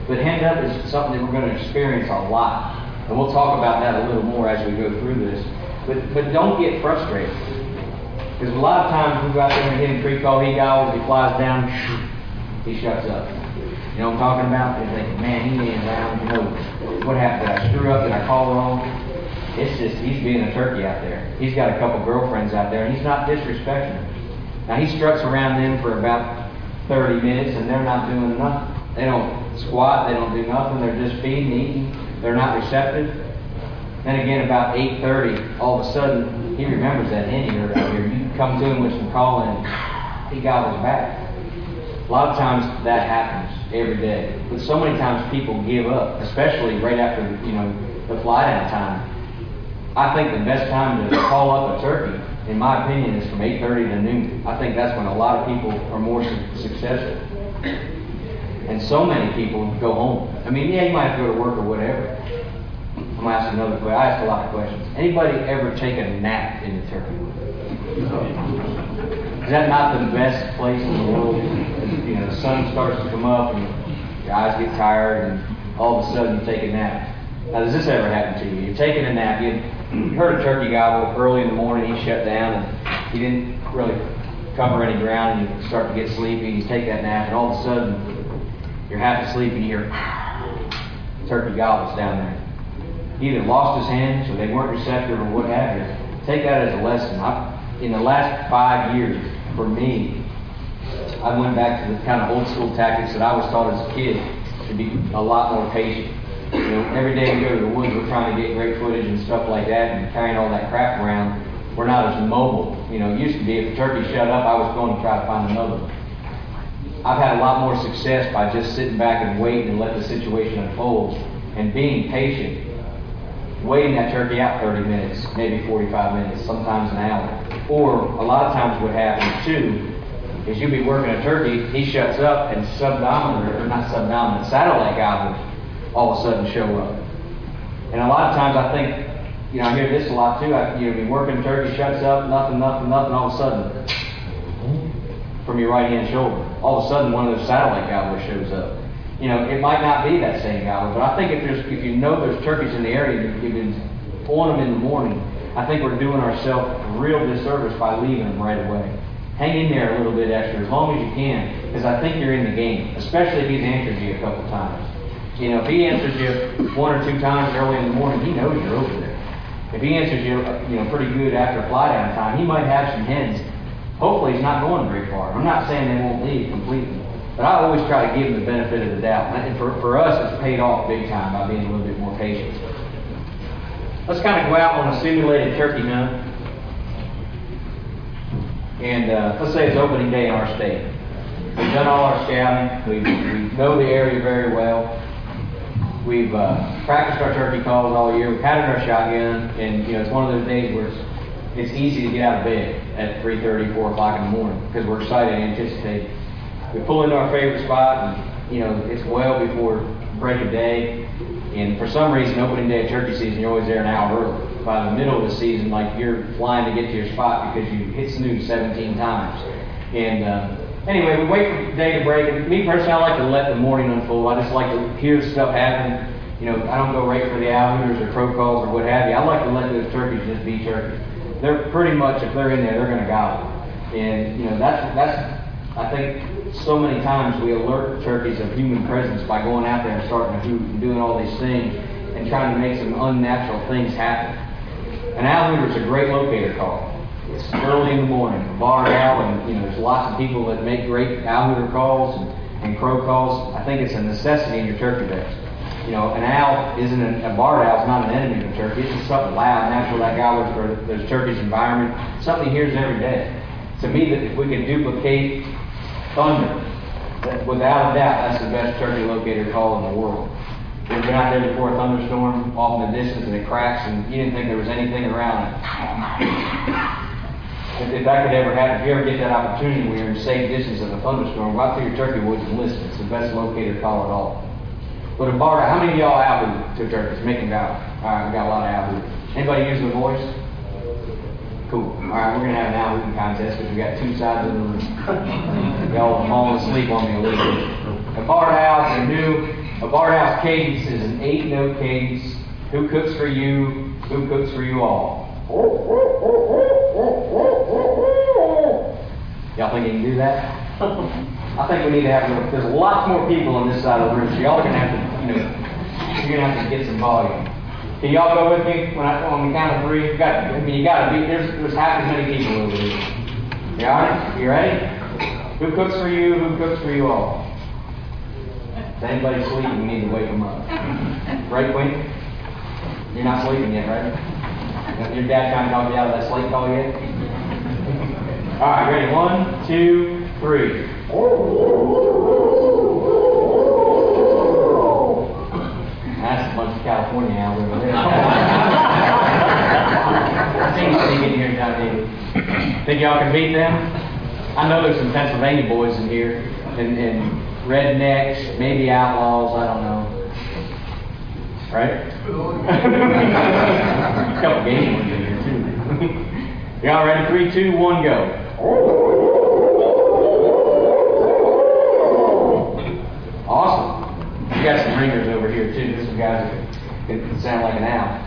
But hen up is something that we're going to experience a lot, and we'll talk about that a little more as we go through this. But but don't get frustrated because a lot of times we go out there and hit him tree call, he gobbles, he flies down, he shuts up. You know what I'm talking about? They think, man, he ain't around. You know, what happened? Did I screw up? Did I call wrong? It's just, he's being a turkey out there. He's got a couple girlfriends out there, and he's not disrespecting them. Now, he struts around them for about 30 minutes, and they're not doing nothing. They don't squat, they don't do nothing. They're just feeding, eating. They're not receptive. Then again, about 8.30, all of a sudden, he remembers that hen he heard out here. You come to him with some calling, he gobbles back. A lot of times that happens every day. But so many times people give up, especially right after, you know, the fly down time. I think the best time to call up a turkey, in my opinion, is from 8.30 to noon. I think that's when a lot of people are more su- successful. And so many people go home. I mean, yeah, you might have to go to work or whatever. I'm going to ask another question. I asked a lot of questions. Anybody ever take a nap in the turkey Is that not the best place in the world? You know, the sun starts to come up and your eyes get tired and all of a sudden you take a nap. Now, does this ever happen to you? You're taking a nap. You heard a turkey gobble early in the morning. He shut down and he didn't really cover any ground and you start to get sleepy. You take that nap and all of a sudden you're half asleep and you hear turkey gobbles down there. He either lost his hands or they weren't receptive or what have you. Take that as a lesson. I, in the last five years, for me, I went back to the kind of old school tactics that I was taught as a kid to be a lot more patient. You know, every day we go to the woods, we're trying to get great footage and stuff like that, and carrying all that crap around. We're not as mobile. You know, it used to be if a turkey shut up, I was going to try to find another one. I've had a lot more success by just sitting back and waiting and let the situation unfold and being patient waiting that turkey out 30 minutes, maybe 45 minutes, sometimes an hour. Or a lot of times what happens too is you'll be working a turkey, he shuts up, and subdominant, or not subdominant, satellite gobblers all of a sudden show up. And a lot of times I think, you know, I hear this a lot too. I, you know, be working turkey, shuts up, nothing, nothing, nothing, all of a sudden, from your right hand shoulder, all of a sudden one of those satellite gobblers shows up you know, it might not be that same gobbler, but I think if there's if you know there's turkeys in the area you've been on them in the morning, I think we're doing ourselves a real disservice by leaving them right away. Hang in there a little bit extra, as long as you can, because I think you're in the game, especially if he's answered you a couple times. You know, if he answers you one or two times early in the morning, he knows you're over there. If he answers you, you know, pretty good after fly down time, he might have some hens. Hopefully, he's not going very far. I'm not saying they won't leave completely. But I always try to give them the benefit of the doubt. And for, for us, it's paid off big time by being a little bit more patient. Let's kind of go out on a simulated turkey hunt. And uh, let's say it's opening day in our state. We've done all our scouting. We, we know the area very well. We've uh, practiced our turkey calls all year. We've had our shotgun, and you know it's one of those days where it's, it's easy to get out of bed at 3:30, 4 o'clock in the morning because we're excited and anticipate. We pull into our favorite spot, and you know it's well before break of day. And for some reason, opening day of turkey season, you're always there an hour early. By the middle of the season, like you're flying to get to your spot because you hit snooze 17 times. And uh, anyway, we wait for the day to break. And me personally, I like to let the morning unfold. I just like to hear stuff happen. You know, I don't go right for the owl hooters or crow calls or what have you. I like to let those turkeys just be turkeys. They're pretty much, if they're in there, they're going to gobble. And you know, that's that's. I think so many times we alert turkeys of human presence by going out there and starting to and doing all these things and trying to make some unnatural things happen. An owl hooter is a great locator call. It's early in the morning, a barred owl, and you know there's lots of people that make great owl hooter calls and, and crow calls. I think it's a necessity in your turkey beds. You know, an owl isn't an, a barred owl is not an enemy of the turkey. It's just something loud, natural that gobbler for those turkeys' environment. Something he hears every day. To me, that if we can duplicate thunder, without a doubt, that's the best turkey locator call in the world. We've been out there before a thunderstorm, off in the distance, and it cracks, and you didn't think there was anything around it. If, if that could ever happen, if you ever get that opportunity where you're in safe distance of a thunderstorm, go out to your turkey woods and listen. It's the best locator call at all. But a bar, how many of y'all out to turkeys? Making out. All right, we got a lot of out Anybody use the voice? Right, we're gonna have an out eating contest because we got two sides of the room. Y'all falling asleep on me a little bit. A barred owl's, a new, a barred owl's cadence is an eight note cadence. Who cooks for you? Who cooks for you all? Y'all think you can do that? I think we need to have, there's lots more people on this side of the room, so y'all are gonna have to, you know, you're gonna have to get some volume. Can y'all go with me when I, on the count of three? You got, I mean, you gotta be, there's, there's half as many people over here. You all right? You ready? Who cooks for you? Who cooks for you all? If anybody's sleeping, we need to wake them up. Right, Queen? You're not sleeping yet, right? Your dad trying to talk you out of that sleep call yet? All right, ready? One, two, three. That's a bunch of California over there. I think y'all can beat them? I know there's some Pennsylvania boys in here, and, and rednecks, maybe outlaws, I don't know. Right? a couple game ones in here too. y'all ready? Three, two, one, go. Awesome. You got some ringers over here too. Some guys that sound like an owl.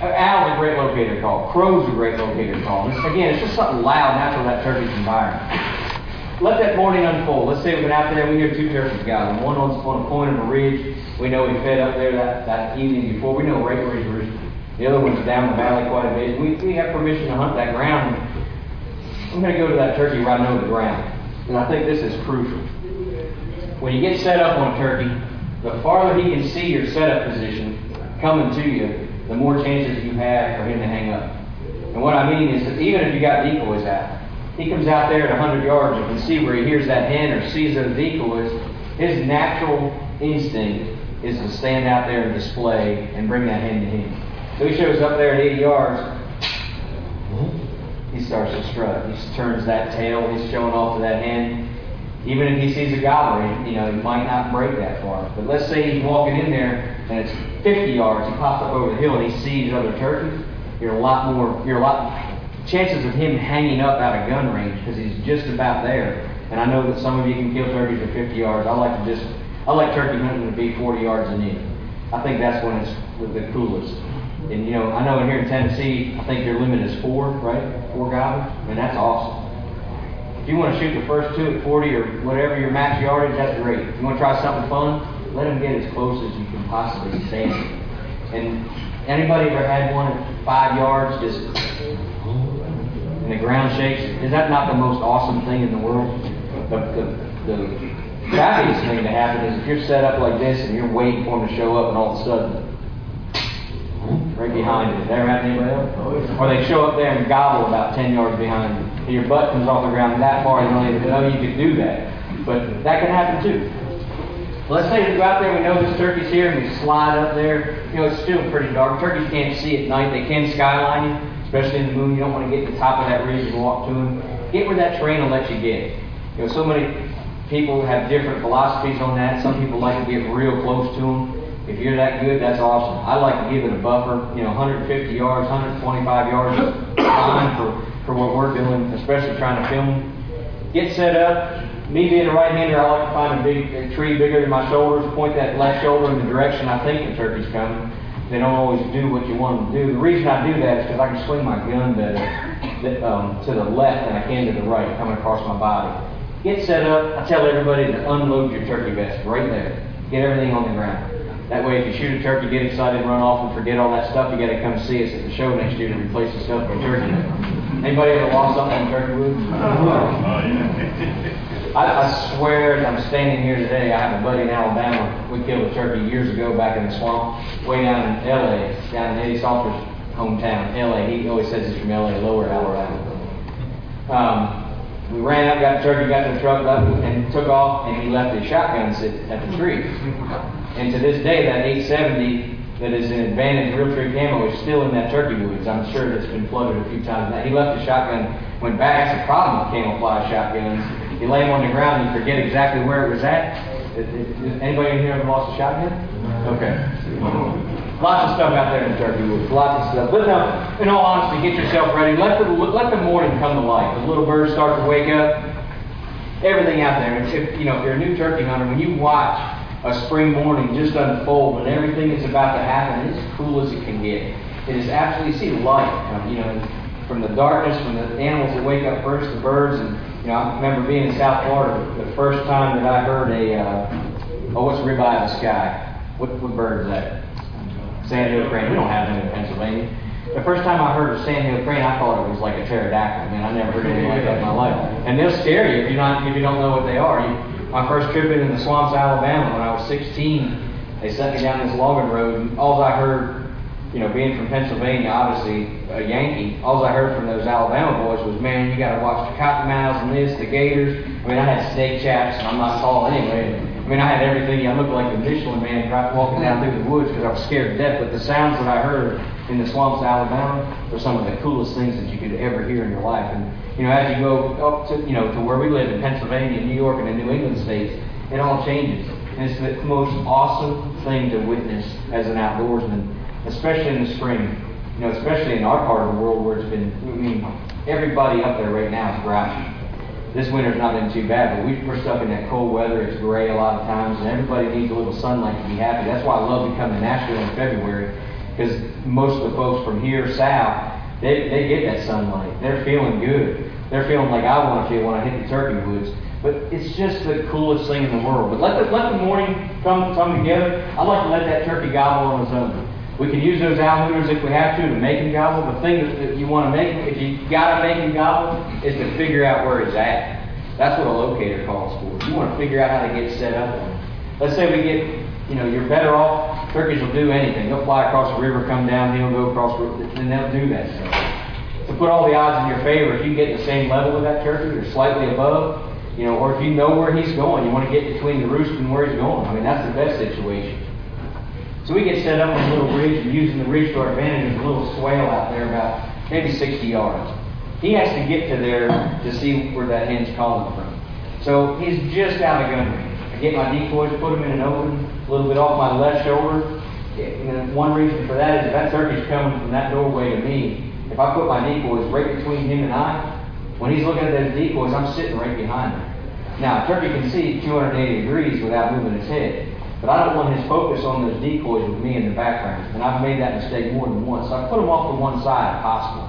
Owl's a great locator call. Crow's a great locator call. Again, it's just something loud natural that turkey's environment. Let that morning unfold. Let's say we've been out there, we hear two turkeys gobbling. One on, on a point of a ridge. We know he fed up there that, that evening before. We know right where he's. The other one's down the valley quite a bit. We, we have permission to hunt that ground. I'm going to go to that turkey right over the ground. And I think this is crucial. When you get set up on a turkey, the farther he can see your setup position coming to you, the more chances you have for him to hang up. And what I mean is that even if you got decoys out, he comes out there at 100 yards, you can see where he hears that hen or sees those decoys. His natural instinct is to stand out there and display and bring that hen to him. So he shows up there at 80 yards, he starts to strut. He turns that tail, he's showing off to that hen. Even if he sees a gobbler, you know, he might not break that far. But let's say he's walking in there and it's 50 yards, he pops up over the hill and he sees other turkeys. You're a lot more, you're a lot, chances of him hanging up out of gun range because he's just about there. And I know that some of you can kill turkeys at 50 yards. I like to just, I like turkey hunting to be 40 yards and in. I think that's when it's the coolest. And you know, I know here in Tennessee, I think your limit is four, right? Four gobblers, and that's awesome. If you want to shoot the first two at 40 or whatever your max yardage, that's great. If you want to try something fun, let them get as close as you can possibly stand. And anybody ever had one at five yards just and the ground shakes? Is that not the most awesome thing in the world? The, the, the crappiest thing to happen is if you're set up like this and you're waiting for them to show up and all of a sudden right behind you. Is that right, anybody else? Oh, or they show up there and gobble about 10 yards behind you. And your butt comes off the ground that far, and you don't even know you could do that. But that can happen too. Let's say we go out there, we know this turkey's here, and we slide up there. You know, it's still pretty dark. Turkeys can't see at night. They can skyline you, especially in the moon. You don't want to get to the top of that ridge and walk to them. Get where that terrain will let you get. You know, so many people have different philosophies on that. Some people like to get real close to them. If you're that good, that's awesome. I like to give it a buffer, you know, 150 yards, 125 yards for, for what we're doing, especially trying to film. Get set up. Me being a right-hander, I like to find a big a tree bigger than my shoulders, point that left shoulder in the direction I think the turkey's coming. They don't always do what you want them to do. The reason I do that is because I can swing my gun better um, to the left than I can to the right, coming across my body. Get set up. I tell everybody to unload your turkey vest right there. Get everything on the ground. That way, if you shoot a turkey, get excited, run off, and forget all that stuff, you got to come see us at the show next year to replace the stuff with turkey. Anybody ever lost something in turkey wood? I, I swear, I'm standing here today. I have a buddy in Alabama. We killed a turkey years ago back in the swamp, way down in L.A., down in Eddie Salter's hometown, L.A. He always says he's from L.A., Lower Alabama. Um, we ran up, got the turkey, got the truck up, and took off, and he left his shotgun sit at the tree. And to this day, that 870 that is an Advantage Realtree camo is still in that turkey woods. I'm sure it's been flooded a few times. Now, he left his shotgun, went back. That's the problem with camouflage shotguns. You lay them on the ground, and you forget exactly where it was at. Anybody in here ever lost a shotgun? Okay. Lots of stuff out there in the turkey woods, lots of stuff. But no, in all honesty, get yourself ready. Let the let the morning come to life. The little birds start to wake up. Everything out there. And If you know, if you're a new turkey hunter, when you watch a spring morning just unfold and everything that's about to happen, it's cool as it can get. It is absolutely. You see light come, you know, from the darkness, from the animals that wake up first, the birds, and you know, I remember being in South Florida the first time that I heard a uh, oh, what's ribeye in the sky? What, what bird is that? Sandhill crane. We don't have them in Pennsylvania. The first time I heard of sandhill crane, I thought it was like a pterodactyl. Man, I never heard anything like that in my life. And they'll scare you if you not if you don't know what they are. You, my first trip into the swamps, Alabama, when I was 16, they set me down this logging road, and all I heard, you know, being from Pennsylvania, obviously a Yankee, all I heard from those Alabama boys was, man, you got to watch the cottonmouths and this, the gators. I mean, I had snake chaps, and I'm not tall anyway. I mean, I had everything. I looked like the Michelin man walking down through the woods because I was scared to death. But the sounds that I heard in the swamps of Alabama were some of the coolest things that you could ever hear in your life. And you know, as you go up to you know to where we live in Pennsylvania, New York, and the New England states, it all changes. And it's the most awesome thing to witness as an outdoorsman, especially in the spring. You know, especially in our part of the world where it's been. I mean, everybody up there right now is grouchy this winter's not been too bad, but we, we're stuck in that cold weather. It's gray a lot of times, and everybody needs a little sunlight to be happy. That's why I love to come to Nashville in February, because most of the folks from here south, they, they get that sunlight. They're feeling good. They're feeling like I want to feel when I hit the turkey woods. But it's just the coolest thing in the world. But let the, let the morning come, come together. I like to let that turkey gobble on its own. We can use those owl if we have to to make him gobble. The thing that you want to make if you got to make him gobble, is to figure out where he's at. That's what a locator calls for. You want to figure out how to get set up. Let's say we get, you know, you're better off. Turkeys will do anything. They'll fly across the river, come down, they'll go across, and they'll do that stuff. To put all the odds in your favor, if you can get the same level with that turkey or slightly above, you know, or if you know where he's going, you want to get between the roost and where he's going. I mean, that's the best situation. So we get set up on a little ridge and using the ridge to our advantage. There's a little swale out there about maybe 60 yards. He has to get to there to see where that hen's calling from. So he's just out of gun range. I get my decoys, put them in an open, a little bit off my left shoulder. And one reason for that is if that turkey's coming from that doorway to me, if I put my decoys right between him and I, when he's looking at those decoys, I'm sitting right behind him. Now, a turkey can see 280 degrees without moving his head. But I don't want his focus on those decoys with me in the background. And I've made that mistake more than once. So I put them off to one side if possible.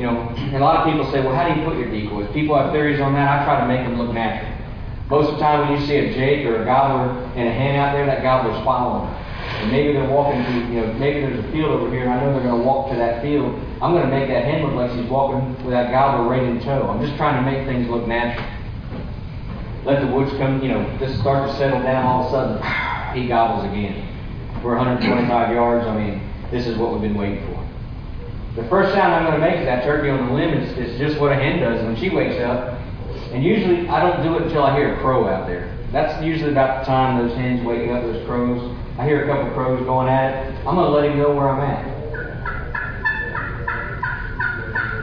You know, and a lot of people say, well, how do you put your decoys? People have theories on that. I try to make them look natural. Most of the time when you see a jake or a gobbler and a hen out there, that gobbler's following And maybe they're walking to, you know, maybe there's a field over here and I know they're going to walk to that field. I'm going to make that hen look like she's walking with that gobbler right in tow. I'm just trying to make things look natural. Let the woods come, you know, just start to settle down all of a sudden he gobbles again. We're 125 yards. I mean, this is what we've been waiting for. The first sound I'm going to make is that turkey on the limb is, is just what a hen does when she wakes up. And usually I don't do it until I hear a crow out there. That's usually about the time those hens wake up, those crows. I hear a couple crows going at it. I'm going to let him know where I'm at.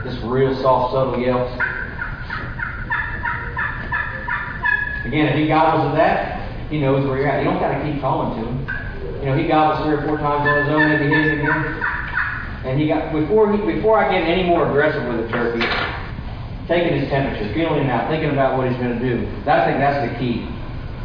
Just real soft, subtle yelps. Again, if he gobbles at that, he knows where you're at. You don't got to keep calling to him. You know, he gobbles three or four times on his own, and he hit him again. And he got before he, before I get any more aggressive with a turkey, taking his temperature, feeling him out, thinking about what he's going to do. I think that's the key.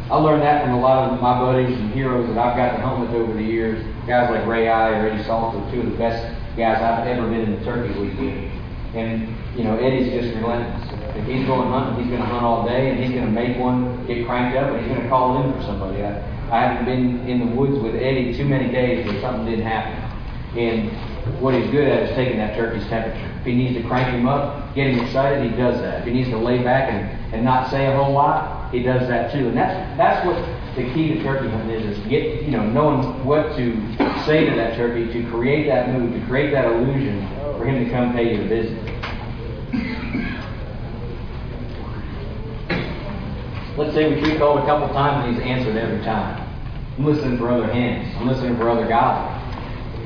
I learned that from a lot of my buddies and heroes that I've gotten hunt with over the years. Guys like Ray Eye or Eddie Salter, two of the best guys I've ever been in the turkey league with. And, you know, Eddie's just relentless. If he's going hunting, he's going to hunt all day, and he's going to make one get cranked up, and he's going to call in for somebody. I, I haven't been in the woods with Eddie too many days where something didn't happen. And what he's good at is taking that turkey's temperature. If he needs to crank him up, get him excited, he does that. If he needs to lay back and, and not say a whole lot, he does that too. And that's that's what the key to turkey hunting is, is get you know knowing what to say to that turkey to create that mood, to create that illusion for him to come pay you a visit. Let's say we tree called a couple times and he's answered every time. I'm listening for other hens. I'm listening for other gobblers.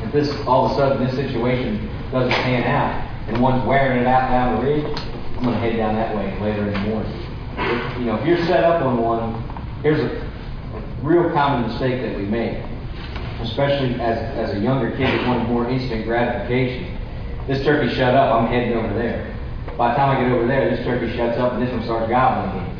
If this all of a sudden this situation doesn't pan out and one's wearing it out down the ridge, I'm going to head down that way later in the morning. If, you know, if you're set up on one, here's a, a real common mistake that we make. especially as, as a younger kid that wanted more instant gratification. This turkey shut up, I'm heading over there. By the time I get over there, this turkey shuts up and this one starts gobbling again.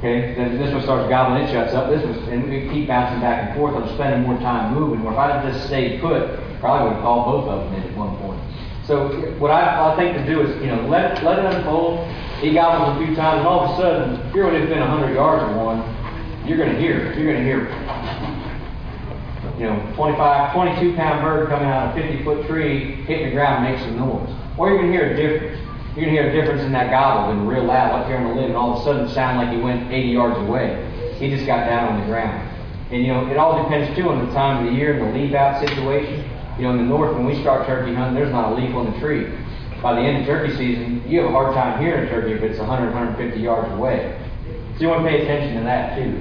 Okay, then this one starts gobbling, it shuts up. This one, and we keep bouncing back and forth. I'm spending more time moving. Where if I'd have just stayed put, probably would have called both of them at one point. So what I, I think to do is, you know, let let it unfold. He gobbles a few times, and all of a sudden, if you're within 100 yards of one, you're going to hear. You're going to hear, you know, 25, 22 pound bird coming out of a 50 foot tree, hitting the ground, makes some noise. Or you're going to hear a difference. You're going to hear a difference in that gobble and real loud up here on the lid, and all of a sudden sound like he went 80 yards away. He just got down on the ground. And you know, it all depends too on the time of the year and the leaf out situation. You know, in the north, when we start turkey hunting, there's not a leaf on the tree. By the end of turkey season, you have a hard time hearing turkey if it's 100, 150 yards away. So you want to pay attention to that too.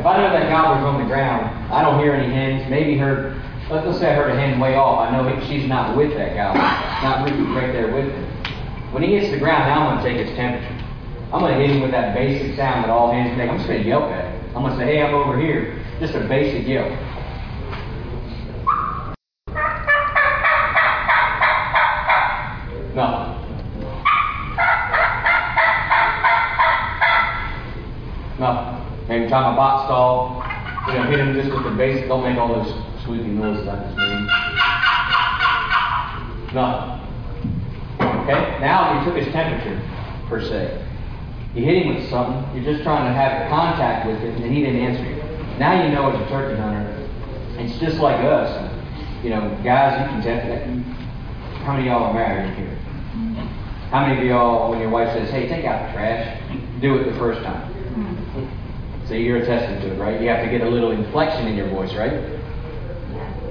If I know that gobbler's on the ground, I don't hear any hens. Maybe heard, let's say I heard a hen way off. I know she's not with that gobbler, not right there with him. When he hits the ground, now I'm going to take his temperature. I'm going to hit him with that basic sound that all hens make. I'm just going to yelp at him. I'm going to say, hey, I'm over here. Just a basic yelp. Nothing. Nothing. Maybe time a box call. You know, hit him just with the basic. Don't make all those squeaky noises I just made. Nothing. Okay? Now you took his temperature, per se. You hit him with something, you're just trying to have contact with him, and he didn't answer you. Now you know as a turkey hunter, it's just like us. You know, guys, you can tell. How many of y'all are married here? How many of y'all, when your wife says, hey, take out the trash, do it the first time? So you're attesting to it, right? You have to get a little inflection in your voice, right?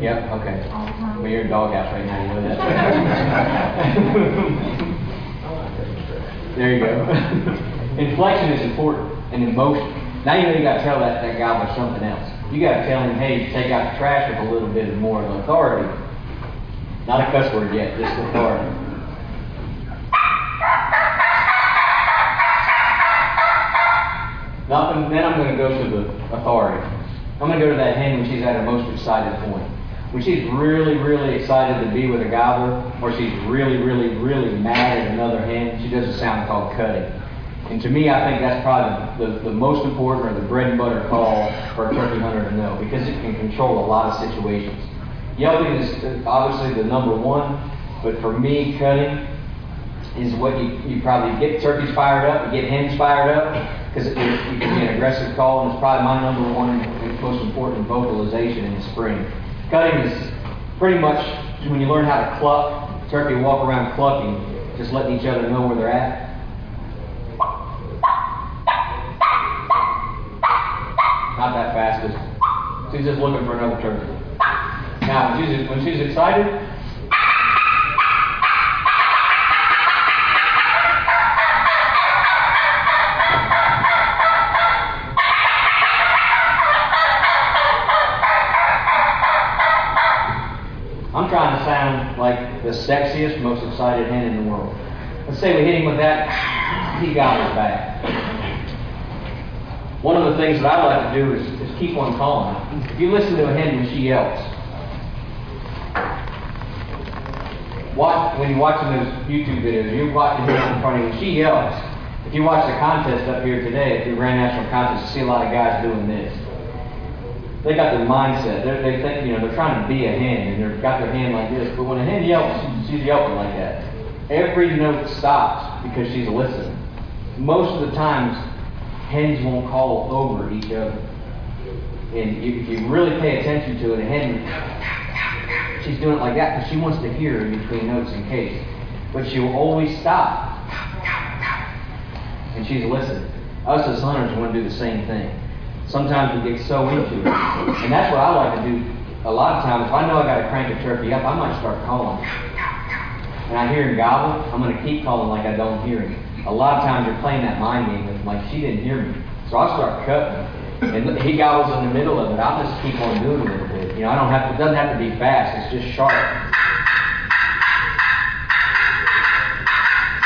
Yep, okay. Doghouse right now, there you go. Inflection is important, and emotion. Now you know you got to tell that, that guy about something else. You got to tell him, hey, take out the trash with a little bit more of authority. Not a cuss word yet, just authority. Nothing, then I'm going to go to the authority. I'm going to go to that hen when she's at her most excited point. When she's really, really excited to be with a gobbler, or she's really, really, really mad at another hen, she does a sound called cutting. And to me, I think that's probably the, the most important or the bread and butter call for a turkey hunter to know because it can control a lot of situations. Yelping is uh, obviously the number one, but for me, cutting is what you, you probably get turkeys fired up, you get hens fired up, because it, it, it can be an aggressive call, and it's probably my number one and most important vocalization in the spring. Cutting is pretty much when you learn how to cluck, turkey walk around clucking, just letting each other know where they're at. Not that fast, she's just looking for another turkey. Now, when she's, when she's excited, the sexiest, most excited hen in the world. Let's say we hit him with that, he got us back. One of the things that I like to do is, is keep on calling. If you listen to a hen when she yells, watch when you're watching those YouTube videos, you're watching her in front of you. She yells. if you watch the contest up here today at the Grand National Contest, you see a lot of guys doing this they got their mindset. They're, they think, you know, they're trying to be a hen and they've got their hand like this. But when a hen yelps, she's yelping like that. Every note stops because she's listening. Most of the times, hens won't call over each other. And if you really pay attention to it, a hen, she's doing it like that because she wants to hear in between notes in case. But she will always stop. And she's listening. Us as hunters want to do the same thing sometimes we get so into it. And that's what I like to do a lot of times. If I know I got to crank a turkey up, I might start calling. And I hear him gobble, I'm going to keep calling like I don't hear him. A lot of times you're playing that mind game with like she didn't hear me. So I'll start cutting. And he gobbles in the middle of it. I'll just keep on doing a little bit. You know, I don't have to, it doesn't have to be fast. It's just sharp.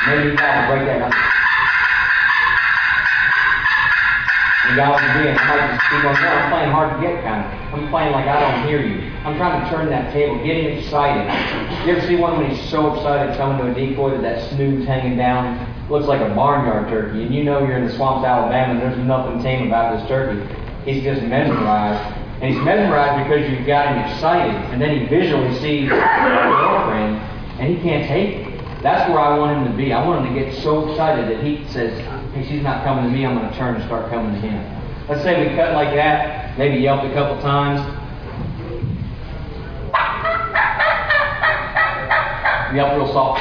Maybe you got to break that up. And going. I'm playing hard to get kind of. I'm playing like I don't hear you. I'm trying to turn that table, get him excited. You ever see one when he's so excited coming to a decoy that that snoot's hanging down? Looks like a barnyard turkey, and you know you're in the swamps, of Alabama, and there's nothing tame about this turkey. He's just mesmerized. And he's mesmerized because you've got him excited, and then he visually sees your girlfriend, and he can't take it. That's where I want him to be. I want him to get so excited that he says, hey, she's not coming to me, I'm going to turn and start coming to him. Let's say we cut like that, maybe yelp a couple times. Yelp real soft,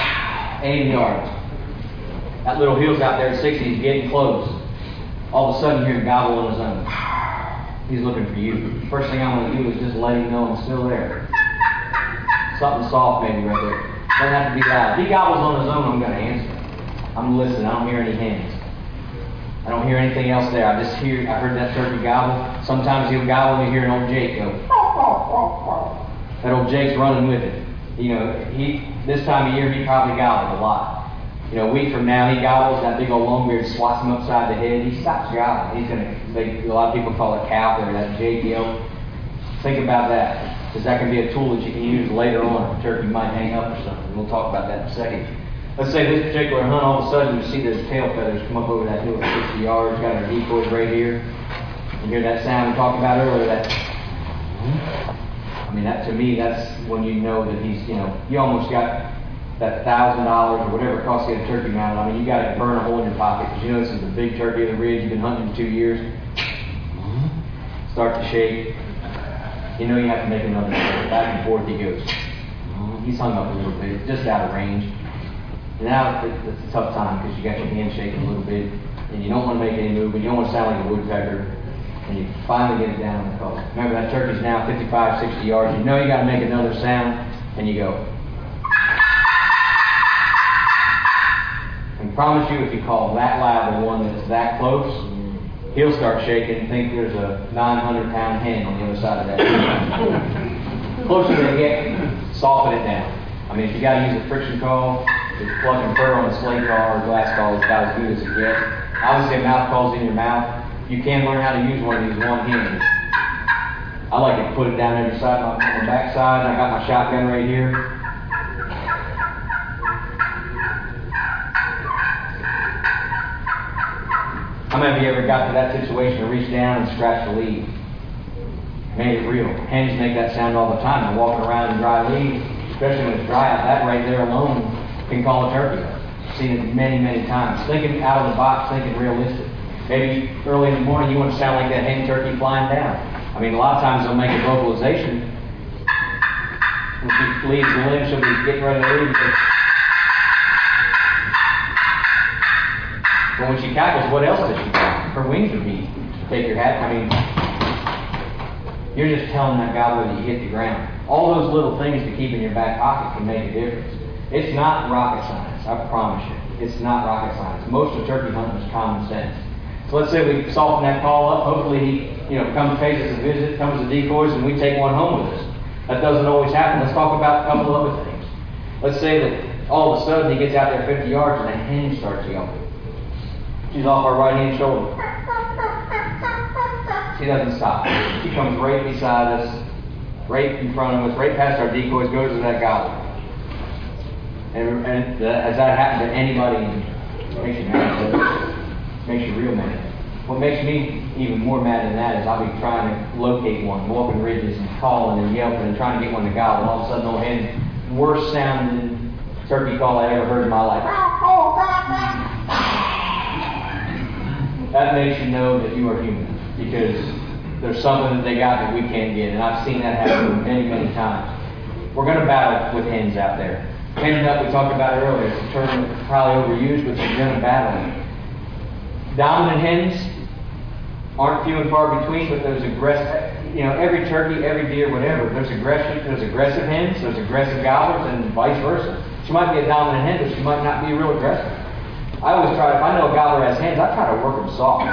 80 yards. That little heel's out there at 60, he's getting close. All of a sudden, you hear him gobble on his own. He's looking for you. First thing I'm going to do is just let him know I'm still there. Something soft maybe right there. Doesn't have to be loud. If he gobbles on his own, I'm going to answer. I'm listening. I don't hear any hands. I don't hear anything else there. I just hear, I heard that turkey gobble. Sometimes he'll gobble and you hear an old Jake go. That old Jake's running with it. You know, he this time of year he probably gobbled a lot. You know, a week from now he gobbles, that big old long beard swats him upside the head. He stops gobbling. He's gonna. They, a lot of people call it cow or that Jake yelp. Think about that, because that can be a tool that you can use later on if a turkey might hang up or something. We'll talk about that in a second. Let's say this particular hunt, all of a sudden you see those tail feathers come up over that hill at 60 yards, got our decoys right here. You hear that sound we talked about earlier, that I mean that to me that's when you know that he's you know, you almost got that thousand dollars or whatever it costs to get a turkey mounted. I mean you gotta burn a hole in your pocket because you know this is a big turkey of the ridge, you've been hunting for two years. Start to shake. You know you have to make another. Back and forth he goes. He's hung up a little bit, just out of range. And now it's a tough time because you got your hand shaking a little bit, and you don't want to make any move, but you don't want to sound like a woodpecker. And you finally get it down in the call. Remember that turkey's now 55, 60 yards. You know you got to make another sound, and you go. And promise you, if you call that loud the one that's that close, he'll start shaking and think there's a 900 pound hen on the other side of that. Closer they get, soften it down. I mean, if you got to use a friction call, plug and fur on a slate call or glass call is about as good as it gets. Obviously, a mouth call's in your mouth. You can learn how to use one of these one handed. I like to put it down every side on the back side. I got my shotgun right here. How many of you ever got to that situation to reach down and scratch the leaves? Made it real. Hens make that sound all the time. They're walking around in dry leaves, especially when it's dry out. That right there alone can call a turkey. Seen it many, many times. Thinking out of the box, thinking realistic. Maybe early in the morning you want to sound like that hen turkey flying down. I mean, a lot of times they'll make a vocalization. When she leaves the limb, she'll be getting ready to leave. But when she cackles, what else does she do? Her wings would be Take your hat. I mean, you're just telling that gobbler that you hit the ground. All those little things to keep in your back pocket can make a difference. It's not rocket science, I promise you. It's not rocket science. Most of turkey hunting is common sense. So let's say we soften that call up. Hopefully he, you know, comes pays us a visit, comes to decoys, and we take one home with us. That doesn't always happen. Let's talk about a couple other things. Let's say that all of a sudden he gets out there 50 yards and a hen starts yelping. She's off our right hand shoulder. She doesn't stop. She comes right beside us, right in front of us, right past our decoys, goes to that gobbler. And, and uh, has that happened to anybody? Makes you mad. Makes you real mad. What makes me even more mad than that is I'll be trying to locate one, walking ridges and calling and yelping and trying to get one to gobble. And all of a sudden, hen, worst sounding turkey call I ever heard in my life. That makes you know that you are human because there's something that they got that we can't get. And I've seen that happen many, many times. We're going to battle with hens out there. Hen up, we talked about it earlier. It's a term that's probably overused, but you're going to battle. Dominant hens aren't few and far between, but there's aggressive, you know, every turkey, every deer, whatever. There's aggressive, there's aggressive hens, there's aggressive gobblers, and vice versa. She might be a dominant hen, but she might not be real aggressive. I always try, if I know a gobbler has hens, I try to work them soft.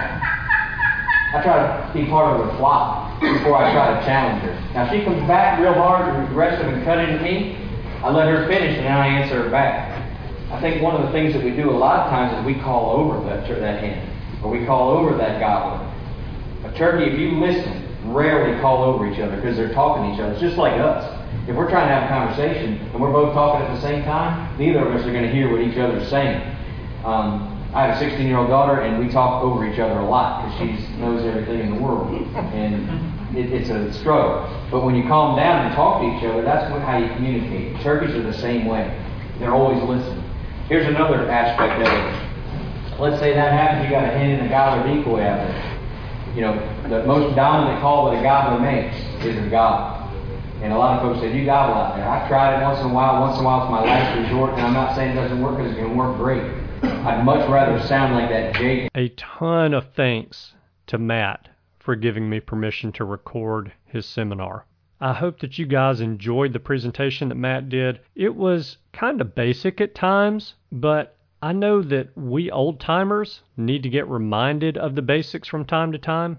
I try to be part of her flock before I try to challenge her. Now, she comes back real hard and aggressive and cutting into me, I let her finish and then I answer her back. I think one of the things that we do a lot of times is we call over that, that hen, or we call over that gobbler. A turkey, if you listen, rarely call over each other because they're talking to each other. It's just like us. If we're trying to have a conversation and we're both talking at the same time, neither of us are going to hear what each other's saying. Um, I have a 16 year old daughter, and we talk over each other a lot because she knows everything in the world. And it, it's a struggle. But when you calm down and talk to each other, that's what, how you communicate. Turkeys are the same way, they're always listening. Here's another aspect of it. Let's say that happens, you got a hen and a gobbler decoy out there. You know, the most dominant call that a gobbler makes is a gobble. And a lot of folks say, you gobble out there. I've tried it once in a while. Once in a while it's my last resort. And I'm not saying it doesn't work because it can work great. I'd much rather sound like that Jake. A ton of thanks to Matt for giving me permission to record his seminar. I hope that you guys enjoyed the presentation that Matt did. It was kind of basic at times, but I know that we old timers need to get reminded of the basics from time to time,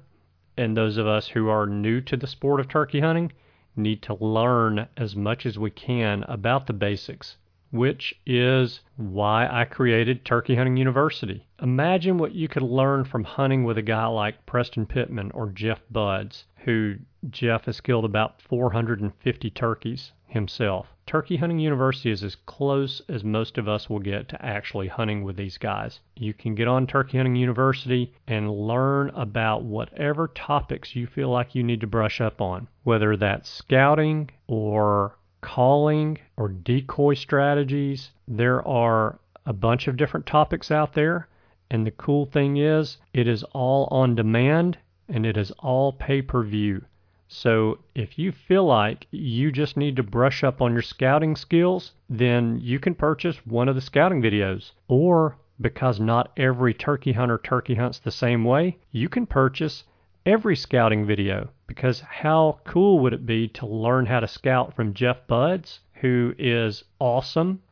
and those of us who are new to the sport of turkey hunting need to learn as much as we can about the basics, which is why I created Turkey Hunting University. Imagine what you could learn from hunting with a guy like Preston Pittman or Jeff Budz, who Jeff has killed about 450 turkeys himself. Turkey Hunting University is as close as most of us will get to actually hunting with these guys. You can get on Turkey Hunting University and learn about whatever topics you feel like you need to brush up on, whether that's scouting or calling or decoy strategies. There are a bunch of different topics out there, and the cool thing is, it is all on demand and it is all pay per view. So if you feel like you just need to brush up on your scouting skills, then you can purchase one of the scouting videos. Or because not every turkey hunter turkey hunts the same way, you can purchase every scouting video. Because how cool would it be to learn how to scout from Jeff Budz, who is awesome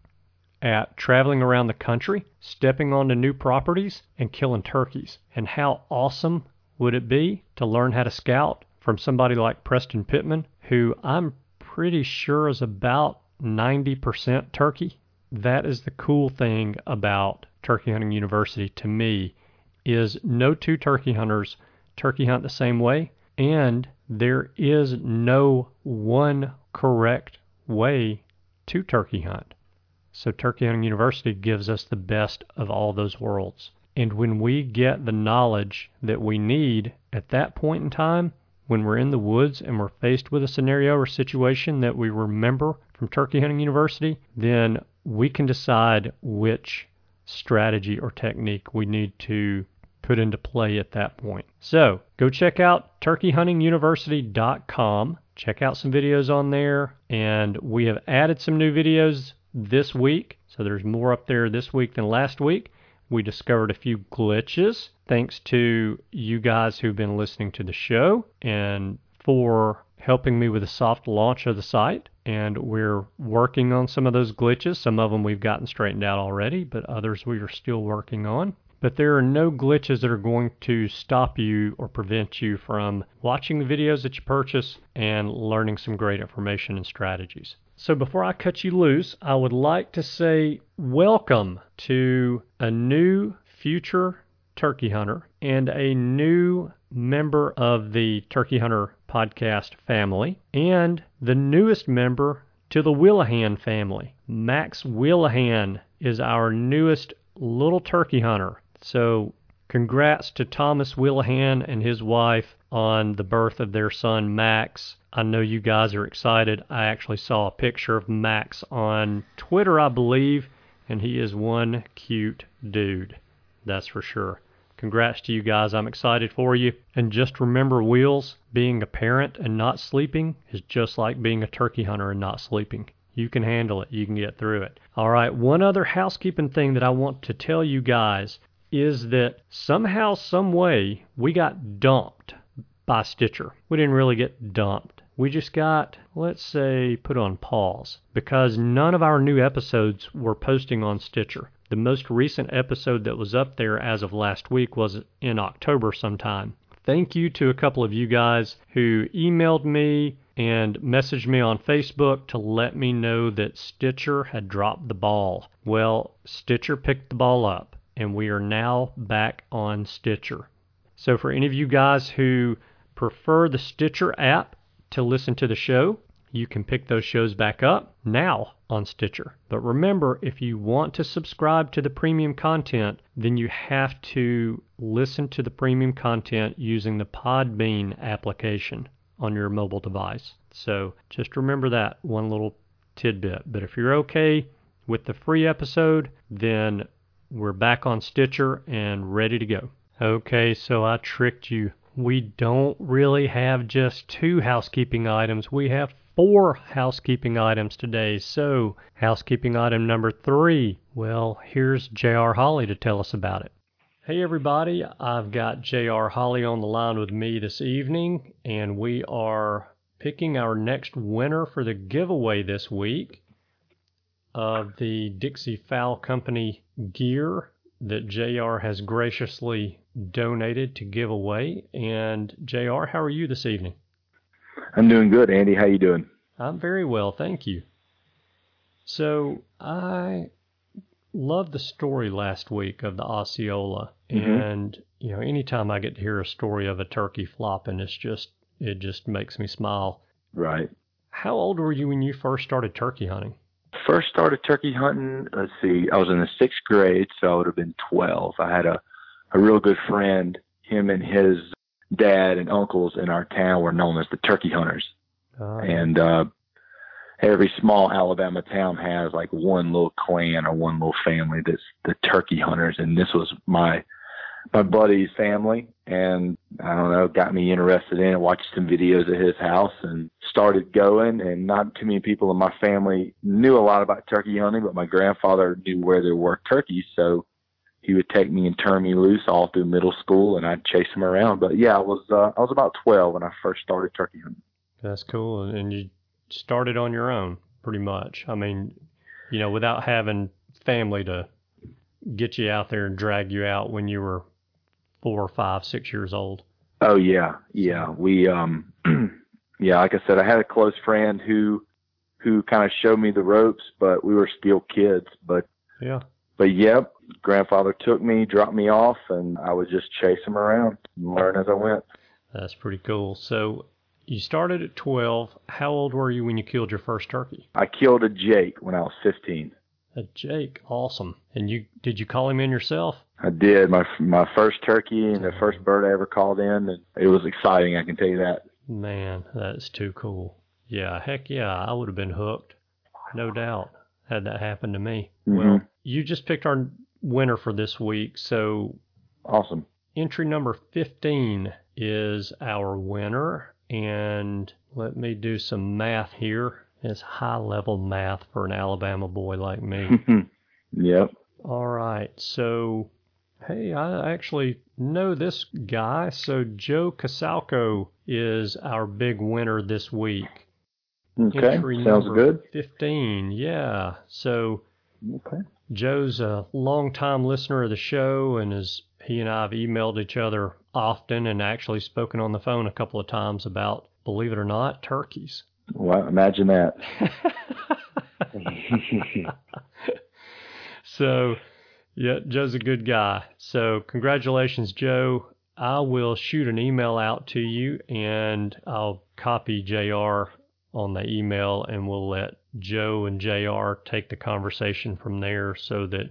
at traveling around the country, stepping onto new properties, and killing turkeys? And how awesome would it be to learn how to scout from somebody like Preston Pittman, who I'm pretty sure is about 90% turkey. That is the cool thing about Turkey Hunting University to me is no two turkey hunters turkey hunt the same way and there is no one correct way to turkey hunt. So Turkey Hunting University gives us the best of all those worlds. And when we get the knowledge that we need at that point in time, when we're in the woods and we're faced with a scenario or situation that we remember from Turkey Hunting University, then we can decide which strategy or technique we need to put into play at that point. So go check out turkeyhuntinguniversity.com. Check out some videos on there, and we have added some new videos this week. So there's more up there this week than last week. We discovered a few glitches thanks to you guys who've been listening to the show and for helping me with the soft launch of the site. And we're working on some of those glitches. Some of them we've gotten straightened out already, but others we are still working on. But there are no glitches that are going to stop you or prevent you from watching the videos that you purchase and learning some great information and strategies. So before I cut you loose, I would like to say welcome to a new future turkey hunter and a new member of the Turkey Hunter podcast family and the newest member to the Willahan family. Max Willahan is our newest little turkey hunter. So congrats to Thomas Willahan and his wife on the birth of their son Max. I know you guys are excited. I actually saw a picture of Max on Twitter, I believe, and he is one cute dude. That's for sure. Congrats to you guys. I'm excited for you. And just remember, Wheels, being a parent and not sleeping is just like being a turkey hunter and not sleeping. You can handle it. You can get through it. All right. One other housekeeping thing that I want to tell you guys is that somehow, some way, we got dumped by Stitcher. We didn't really get dumped. We just got, let's say, put on pause because none of our new episodes were posting on Stitcher. The most recent episode that was up there as of last week was in October sometime. Thank you to a couple of you guys who emailed me and messaged me on Facebook to let me know that Stitcher had dropped the ball. Well, Stitcher picked the ball up, and we are now back on Stitcher. So, for any of you guys who prefer the Stitcher app to listen to the show, you can pick those shows back up now on Stitcher. But remember, if you want to subscribe to the premium content, then you have to listen to the premium content using the Podbean application on your mobile device. So just remember that one little tidbit. But if you're okay with the free episode, then we're back on Stitcher and ready to go. Okay, so I tricked you. We don't really have just two housekeeping items. We have four housekeeping items today. So, housekeeping item number three. Well, here's J.R. Holly to tell us about it. Hey, everybody. I've got J.R. Holly on the line with me this evening, and we are picking our next winner for the giveaway this week of the Dixie Fowl Company gear that JR has graciously donated to give away. And JR, how are you this evening? I'm doing good, Andy. How you doing? I'm very well, thank you. So I loved the story last week of the Osceola, Mm-hmm. and you know, anytime I get to hear a story of a turkey flopping, it's just it just makes me smile. Right. How old were you when you first started turkey hunting? First started turkey hunting. Let's see. I was in the sixth grade, so I would have been 12. I had a a real good friend. Him and his dad and uncles in our town were known as the turkey hunters. Uh, and uh every small Alabama town has like one little clan or one little family that's the turkey hunters and this was my my buddy's family and I don't know, got me interested in it, watched some videos at his house and started going and not too many people in my family knew a lot about turkey hunting, but my grandfather knew where there were turkeys, so he would take me and turn me loose all through middle school and I'd chase him around. But yeah, I was uh, I was about twelve when I first started turkey hunting. That's cool. And you started on your own, pretty much. I mean, you know, without having family to get you out there and drag you out when you were four, five, six years old. Oh yeah, yeah. We um yeah, like I said, I had a close friend who who kind of showed me the ropes, but we were still kids. But Yeah. but yep, grandfather took me, dropped me off, and I would just chase him around and learn as I went. That's pretty cool. So you started at 12. How old were you when you killed your first turkey? I killed a Jake when I was 15. Jake. Awesome. And you did you call him in yourself? I did my my first turkey and the first bird I ever called in, and it was exciting. I can tell you that. Man, that's too cool. Yeah, heck yeah, I would have been hooked. No doubt. Had that happened to me. Well, Mhm. you just picked our winner for this week. So Awesome. entry number 15 is our winner. And let me do some math here. It's high level math for an Alabama boy like me. yep. All right. So, hey, I actually know this guy. So, Joe Casalco is our big winner this week. Okay. Entry Sounds good. 15. Yeah. So, Okay. Joe's a longtime listener of the show, and is he and I have emailed each other often, and actually spoken on the phone a couple of times about, believe it or not, turkeys. Well, imagine that. so, yeah, Joe's a good guy. So, congratulations, Joe. I will shoot an email out to you, and I'll copy JR on the email, and we'll let Joe and JR take the conversation from there so that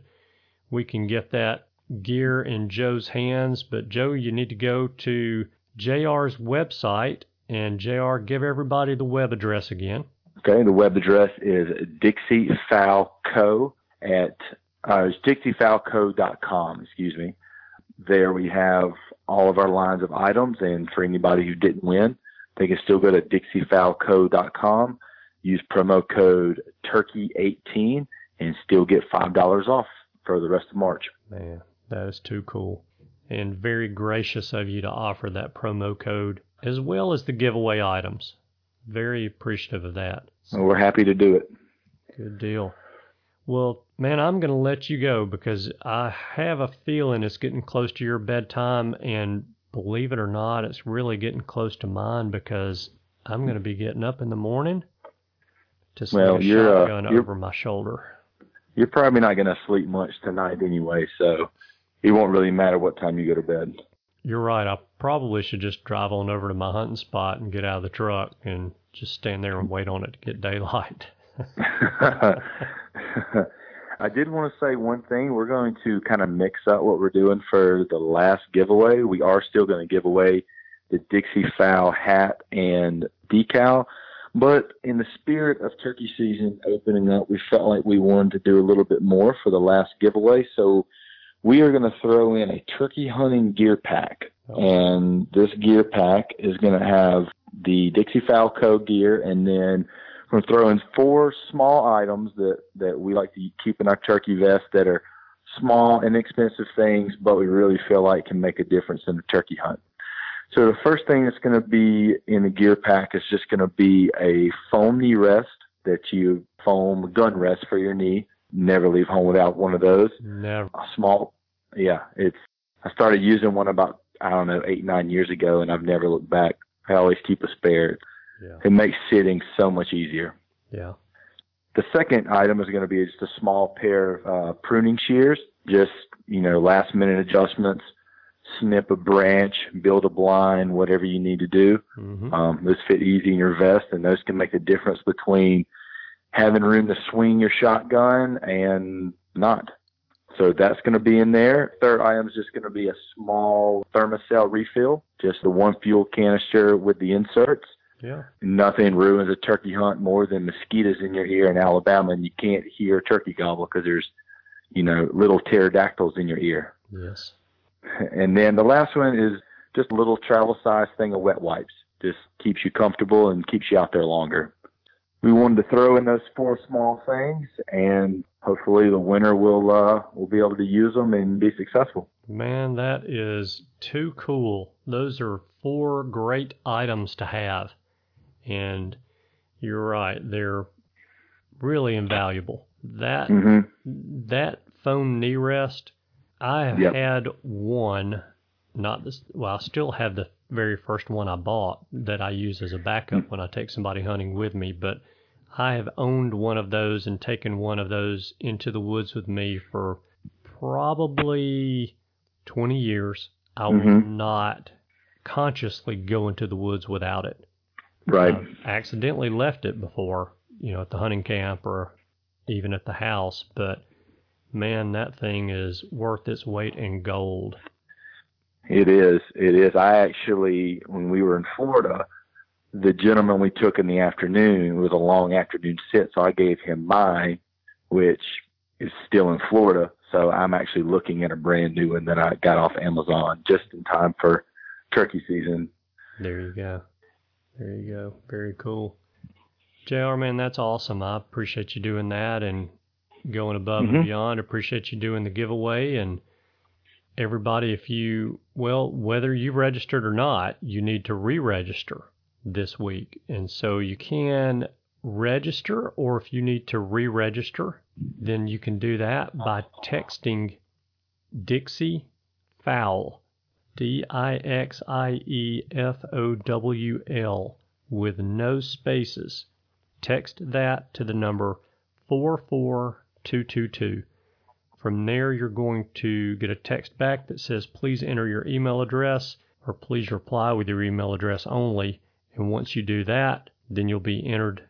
we can get that gear in Joe's hands. But, Joe, you need to go to JR's website, and JR, give everybody the web address again. Okay, the web address is Dixie Fowl Co. at uh, it's dixiefowlco.com. Excuse me. There we have all of our lines of items, and for anybody who didn't win, they can still go to dixiefowlco.com, use promo code Turkey18, and still get five dollars off for the rest of March. Man, that is too cool. And very gracious of you to offer that promo code as well as the giveaway items. Very appreciative of that. And we're happy to do it. Good deal. Well, man, I'm going to let you go because I have a feeling it's getting close to your bedtime. And believe it or not, it's really getting close to mine because I'm going to be getting up in the morning to swing Well, a you're, uh, shotgun you're- over my shoulder. You're probably not going to sleep much tonight anyway, so it won't really matter what time you go to bed. You're right. I probably should just drive on over to my hunting spot and get out of the truck and just stand there and wait on it to get daylight. I did want to say one thing. We're going to kind of mix up what we're doing for the last giveaway. We are still going to give away the Dixie Fowl hat and decal. But in the spirit of turkey season opening up, we felt like we wanted to do a little bit more for the last giveaway. So we are going to throw in a turkey hunting gear pack. Oh. And this gear pack is going to have the Dixie Fowl Co gear and then we're throwing four small items that, that we like to keep in our turkey vest that are small, inexpensive things, but we really feel like can make a difference in the turkey hunt. So the first thing that's going to be in the gear pack is just going to be a foam knee rest that you foam gun rest for your knee. Never leave home without one of those. Never. A small, yeah. It's. I started using one about I don't know eight nine years ago, and I've never looked back. I always keep a spare. Yeah. It makes sitting so much easier. Yeah. The second item is going to be just a small pair of uh, pruning shears, just you know last minute adjustments snip a branch, build a blind, whatever you need to do. Mm-hmm. Um, those fit easy in your vest, and those can make a difference between having room to swing your shotgun and not. So that's going to be in there. Third item is just going to be a small Thermacell refill, just the one fuel canister with the inserts. Yeah. Nothing ruins a turkey hunt more than mosquitoes in your ear in Alabama, and you can't hear turkey gobble because there's, you know, little pterodactyls in your ear. Yes. And then the last one is just a little travel size thing of wet wipes. Just keeps you comfortable and keeps you out there longer. We wanted to throw in those four small things, and hopefully the winner will uh, will be able to use them and be successful. Man, that is too cool. Those are four great items to have, and you're right, they're really invaluable. That mm-hmm. that foam knee rest I have Yep. had one, not this. Well, I still have the very first one I bought that I use as a backup when I take somebody hunting with me. But I have owned one of those and taken one of those into the woods with me for probably 20 years. I will Mhm. not consciously go into the woods without it. Right. I've accidentally left it before, you know, at the hunting camp or even at the house, but man, that thing is worth its weight in gold. It is. It is. I actually, when we were in Florida, the gentleman we took in the afternoon was a long afternoon sit, so I gave him mine, which is still in Florida. So I'm actually looking at a brand new one that I got off Amazon just in time for turkey season. There you go. There you go. Very cool. JR, man, that's awesome. I appreciate you doing that and going above and Mhm. beyond. Appreciate you doing the giveaway and everybody if you well, whether you've registered or not, you need to re-register this week. And so you can register or if you need to re-register, then you can do that by texting Dixie Fowl D I X I E F O W L with no spaces. Text that to the number 44222. From there, you're going to get a text back that says, please enter your email address or please reply with your email address only. And once you do that, then you'll be entered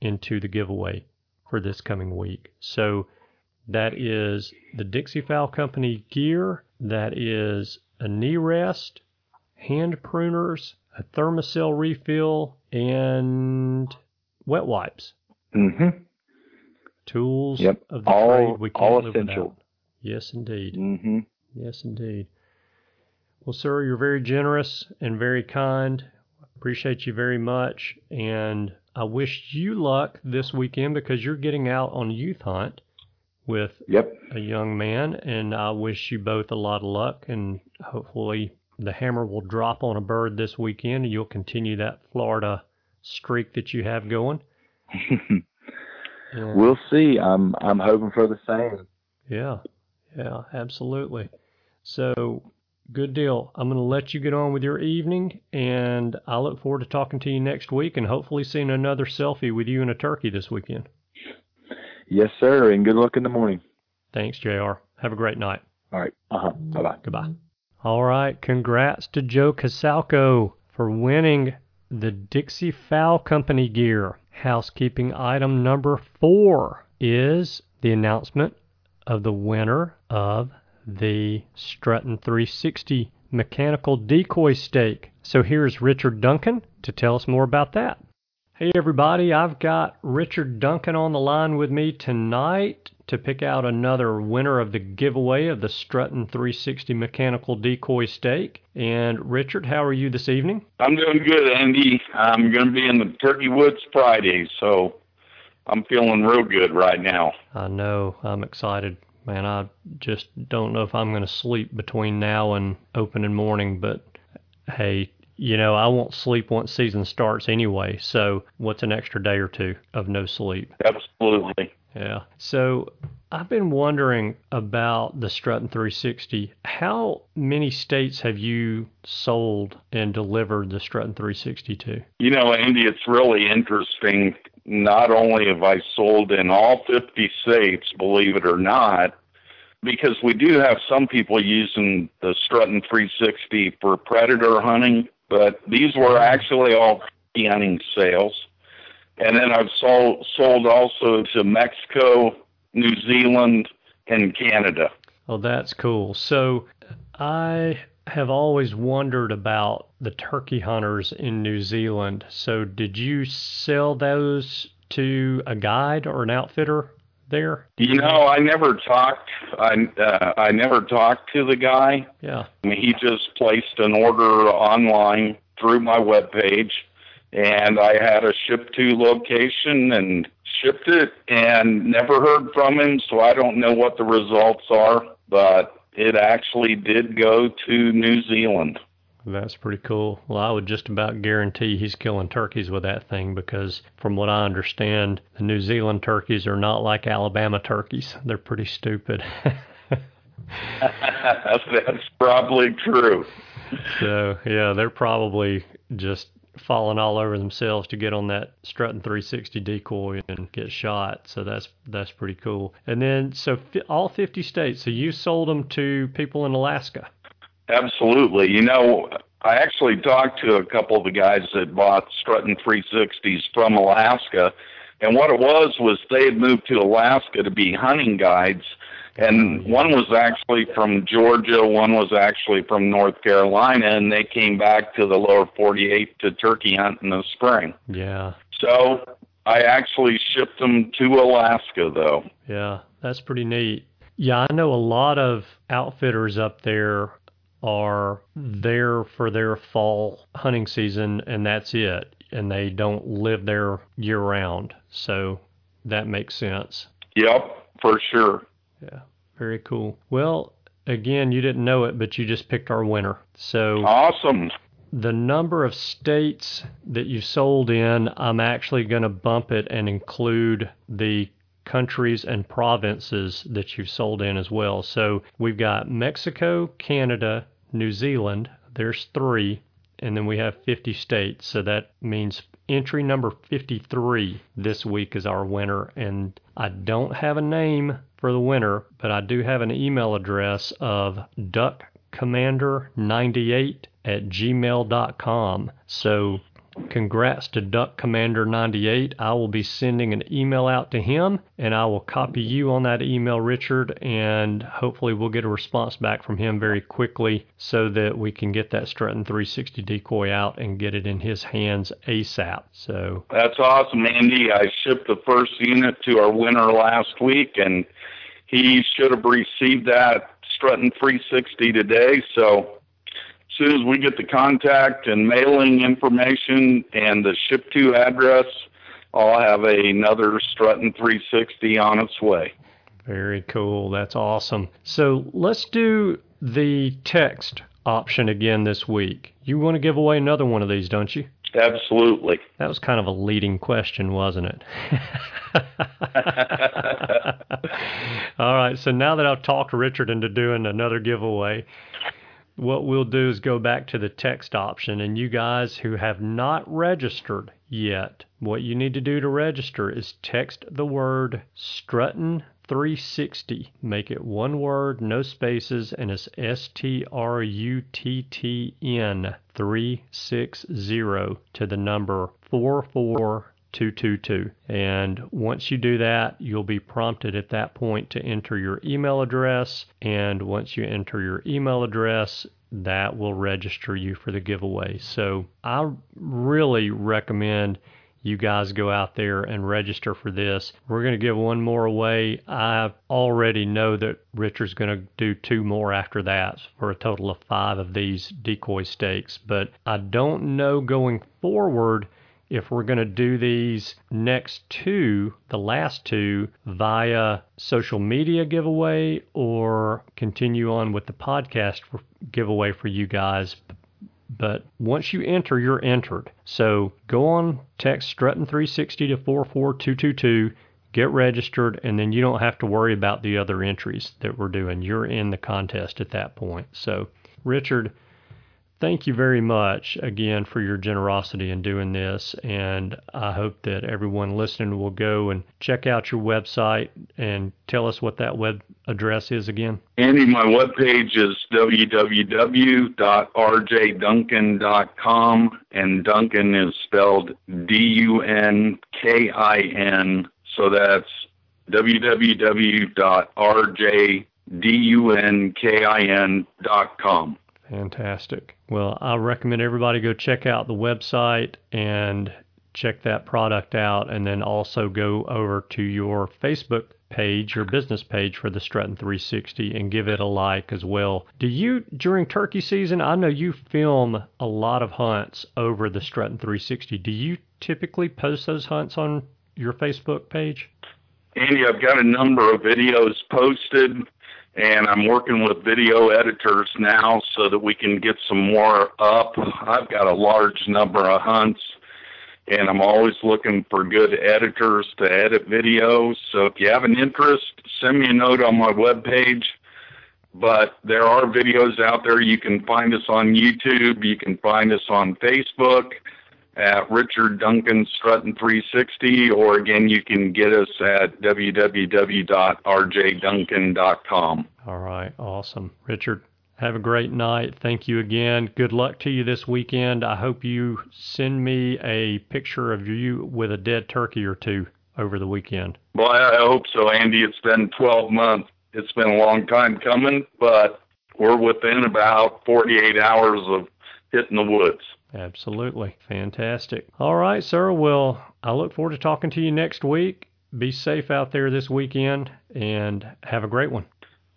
into the giveaway for this coming week. So that is the Dixie Fowl Company gear. That is a knee rest, hand pruners, a Thermacell refill, and wet wipes. Mm-hmm. Tools Yep. of the All- trade we can't all live essential. without. Yes, indeed. Mm-hmm. Yes, indeed. Well, sir, you're very generous and very kind. Appreciate you very much. And I wish you luck this weekend because you're getting out on a youth hunt with Yep. a young man. And I wish you both a lot of luck. And hopefully the hammer will drop on a bird this weekend and you'll continue that Florida streak that you have going. And- we'll see. I'm I'm hoping for the same. Yeah, yeah, absolutely. So, good deal. I'm going to let you get on with your evening, and I look forward to talking to you next week and hopefully seeing another selfie with you and a turkey this weekend. Yes, sir. And good luck in the morning. Thanks, JR. Have a great night. All right. Uh huh. Bye bye. Goodbye. All right, congrats to Joe Casalco for winning the Dixie Fowl Company gear. Housekeeping item number four is the announcement of the winner of the Strutton 360 mechanical decoy stake. So here's Richard Dunkin to tell us more about that. Hey everybody, I've got Richard Dunkin on the line with me tonight to pick out another winner of the giveaway of the Strutton 360 mechanical decoy stake. And Richard, how are you this evening? I'm doing good, Andy. I'm going to be in the Turkey Woods Friday, so I'm feeling real good right now. I know. I'm excited. Man, I just don't know if I'm going to sleep between now and opening morning, but hey, you know, I won't sleep once season starts anyway. So, what's an extra day or two of no sleep? Absolutely. Yeah. So, I've been wondering about the Strutton 360. How many states have you sold and delivered the Strutton 360 to? You know, Andy, it's really interesting. Not only have I sold in all 50 states, believe it or not, because we do have some people using the Strutton 360 for predator hunting but these were actually all hunting sales. And then I've sold sold also to Mexico, New Zealand, and Canada. Oh, that's cool. So I have always wondered about the turkey hunters in New Zealand. So did you sell those to a guide or an outfitter there? You know, I never talked. I uh, I never talked to the guy. Yeah. I mean, he just placed an order online through my web page, and I had a ship to location and shipped it, and never heard from him. So I don't know what the results are, but it actually did go to New Zealand. That's pretty cool. Well, I would just about guarantee he's killing turkeys with that thing because, from what I understand, the New Zealand turkeys are not like Alabama turkeys. They're pretty stupid. that's, probably true. So, yeah, they're probably just falling all over themselves to get on that Strutton 360 decoy and get shot. So that's that's pretty cool. And then so all 50 states. So you sold them to people in Alaska. Absolutely. You know, I actually talked to a couple of the guys that bought Strutton 360s from Alaska, and what it was was they had moved to Alaska to be hunting guides, and one was actually from Georgia, one was actually from North Carolina, and they came back to the lower 48 to turkey hunt in the spring. Yeah. So I actually shipped them to Alaska, though. Yeah, that's pretty neat. Yeah, I know a lot of outfitters up there are there for their fall hunting season and that's it. And they don't live there year round. So that makes sense. Yep, for sure. Yeah, very cool. Well, again, you didn't know it, but you just picked our winner. So awesome. The number of states that you sold in, I'm actually going to bump it and include the countries and provinces that you've sold in as well. So we've got Mexico, Canada, New Zealand. There's three. And then we have 50 states. So that means entry number 53 this week is our winner. And I don't have a name for the winner, but I do have an email address of duckcommander98 at gmail.com. So Congrats to Duck Commander 98. I will be sending an email out to him and I will copy you on that email, Richard, and hopefully we'll get a response back from him very quickly so that we can get that Strutton 360 decoy out and get it in his hands ASAP. So That's awesome, Andy. I shipped the first unit to our winner last week and he should have received that Strutton 360 today, so soon as we get the contact and mailing information and the ship to address, I'll have another Strutton 360 on its way. Very cool. That's awesome. So let's do the text option again this week. You want to give away another one of these, don't you? Absolutely. That was kind of a leading question, wasn't it? All right, so now that I've talked Richard into doing another giveaway, what we'll do is go back to the text option. And you guys who have not registered yet, what you need to do to register is text the word Strutton 360. Make it one word, no spaces, and it's S T R U T T N 360 to the number 44222. And once you do that, you'll be prompted at that point to enter your email address. And once you enter your email address, that will register you for the giveaway. So I really recommend you guys go out there and register for this. We're going to give one more away. I already know that Richard's going to do two more after that for a total of five of these decoy stakes. But I don't know going forward if we're going to do these next two, the last two, via social media giveaway or continue on with the podcast giveaway for you guys. But once you enter, you're entered. So go on, text Strutting360 to 44222, get registered, and then you don't have to worry about the other entries that we're doing. You're in the contest at that point. So, Richard, thank you very much again for your generosity in doing this. And I hope that everyone listening will go and check out your website and tell us what that web address is again. Andy, my webpage is www.rjdunkin.com. and Dunkin is spelled D U N K I N. So that's www.rjdunkin.com. Fantastic. Well, I recommend everybody go check out the website and check that product out, and then also go over to your Facebook page, your business page for the Strutting 360, and give it a like as well. Do you, during turkey season, I know you film a lot of hunts over the Strutting 360. Do you typically post those hunts on your Facebook page? Andy, I've got a number of videos posted and I'm working with video editors now so that we can get some more up. I've got a large number of hunts, and I'm always looking for good editors to edit videos. So if you have an interest, send me a note on my webpage. But there are videos out there. You can find us on YouTube. You can find us on Facebook at Richard Dunkin Strutting 360, or again, you can get us at www.rjdunkin.com. All right, awesome. Richard, have a great night. Thank you again. Good luck to you this weekend. I hope you send me a picture of you with a dead turkey or two over the weekend. Well, I hope so, Andy. It's been 12 months. It's been a long time coming, but we're within about 48 hours of hitting the woods. Absolutely. Fantastic. All right, sir. Well, I look forward to talking to you next week. Be safe out there this weekend and have a great one.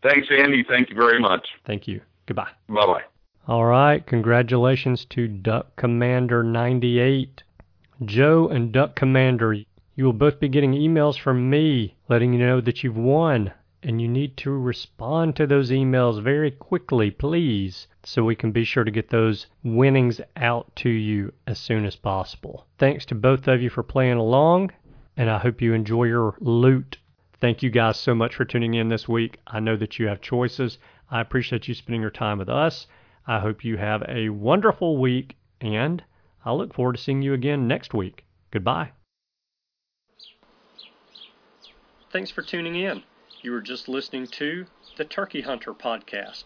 Thanks, Andy. Thank you very much. Thank you. Goodbye. Bye bye. All right. Congratulations to Duck Commander 98. Joe and Duck Commander, you will both be getting emails from me letting you know that you've won and you need to respond to those emails very quickly, please, so we can be sure to get those winnings out to you as soon as possible. Thanks to both of you for playing along, and I hope you enjoy your loot. Thank you guys so much for tuning in this week. I know that you have choices. I appreciate you spending your time with us. I hope you have a wonderful week, and I look forward to seeing you again next week. Goodbye. Thanks for tuning in. You were just listening to the Turkey Hunter podcast.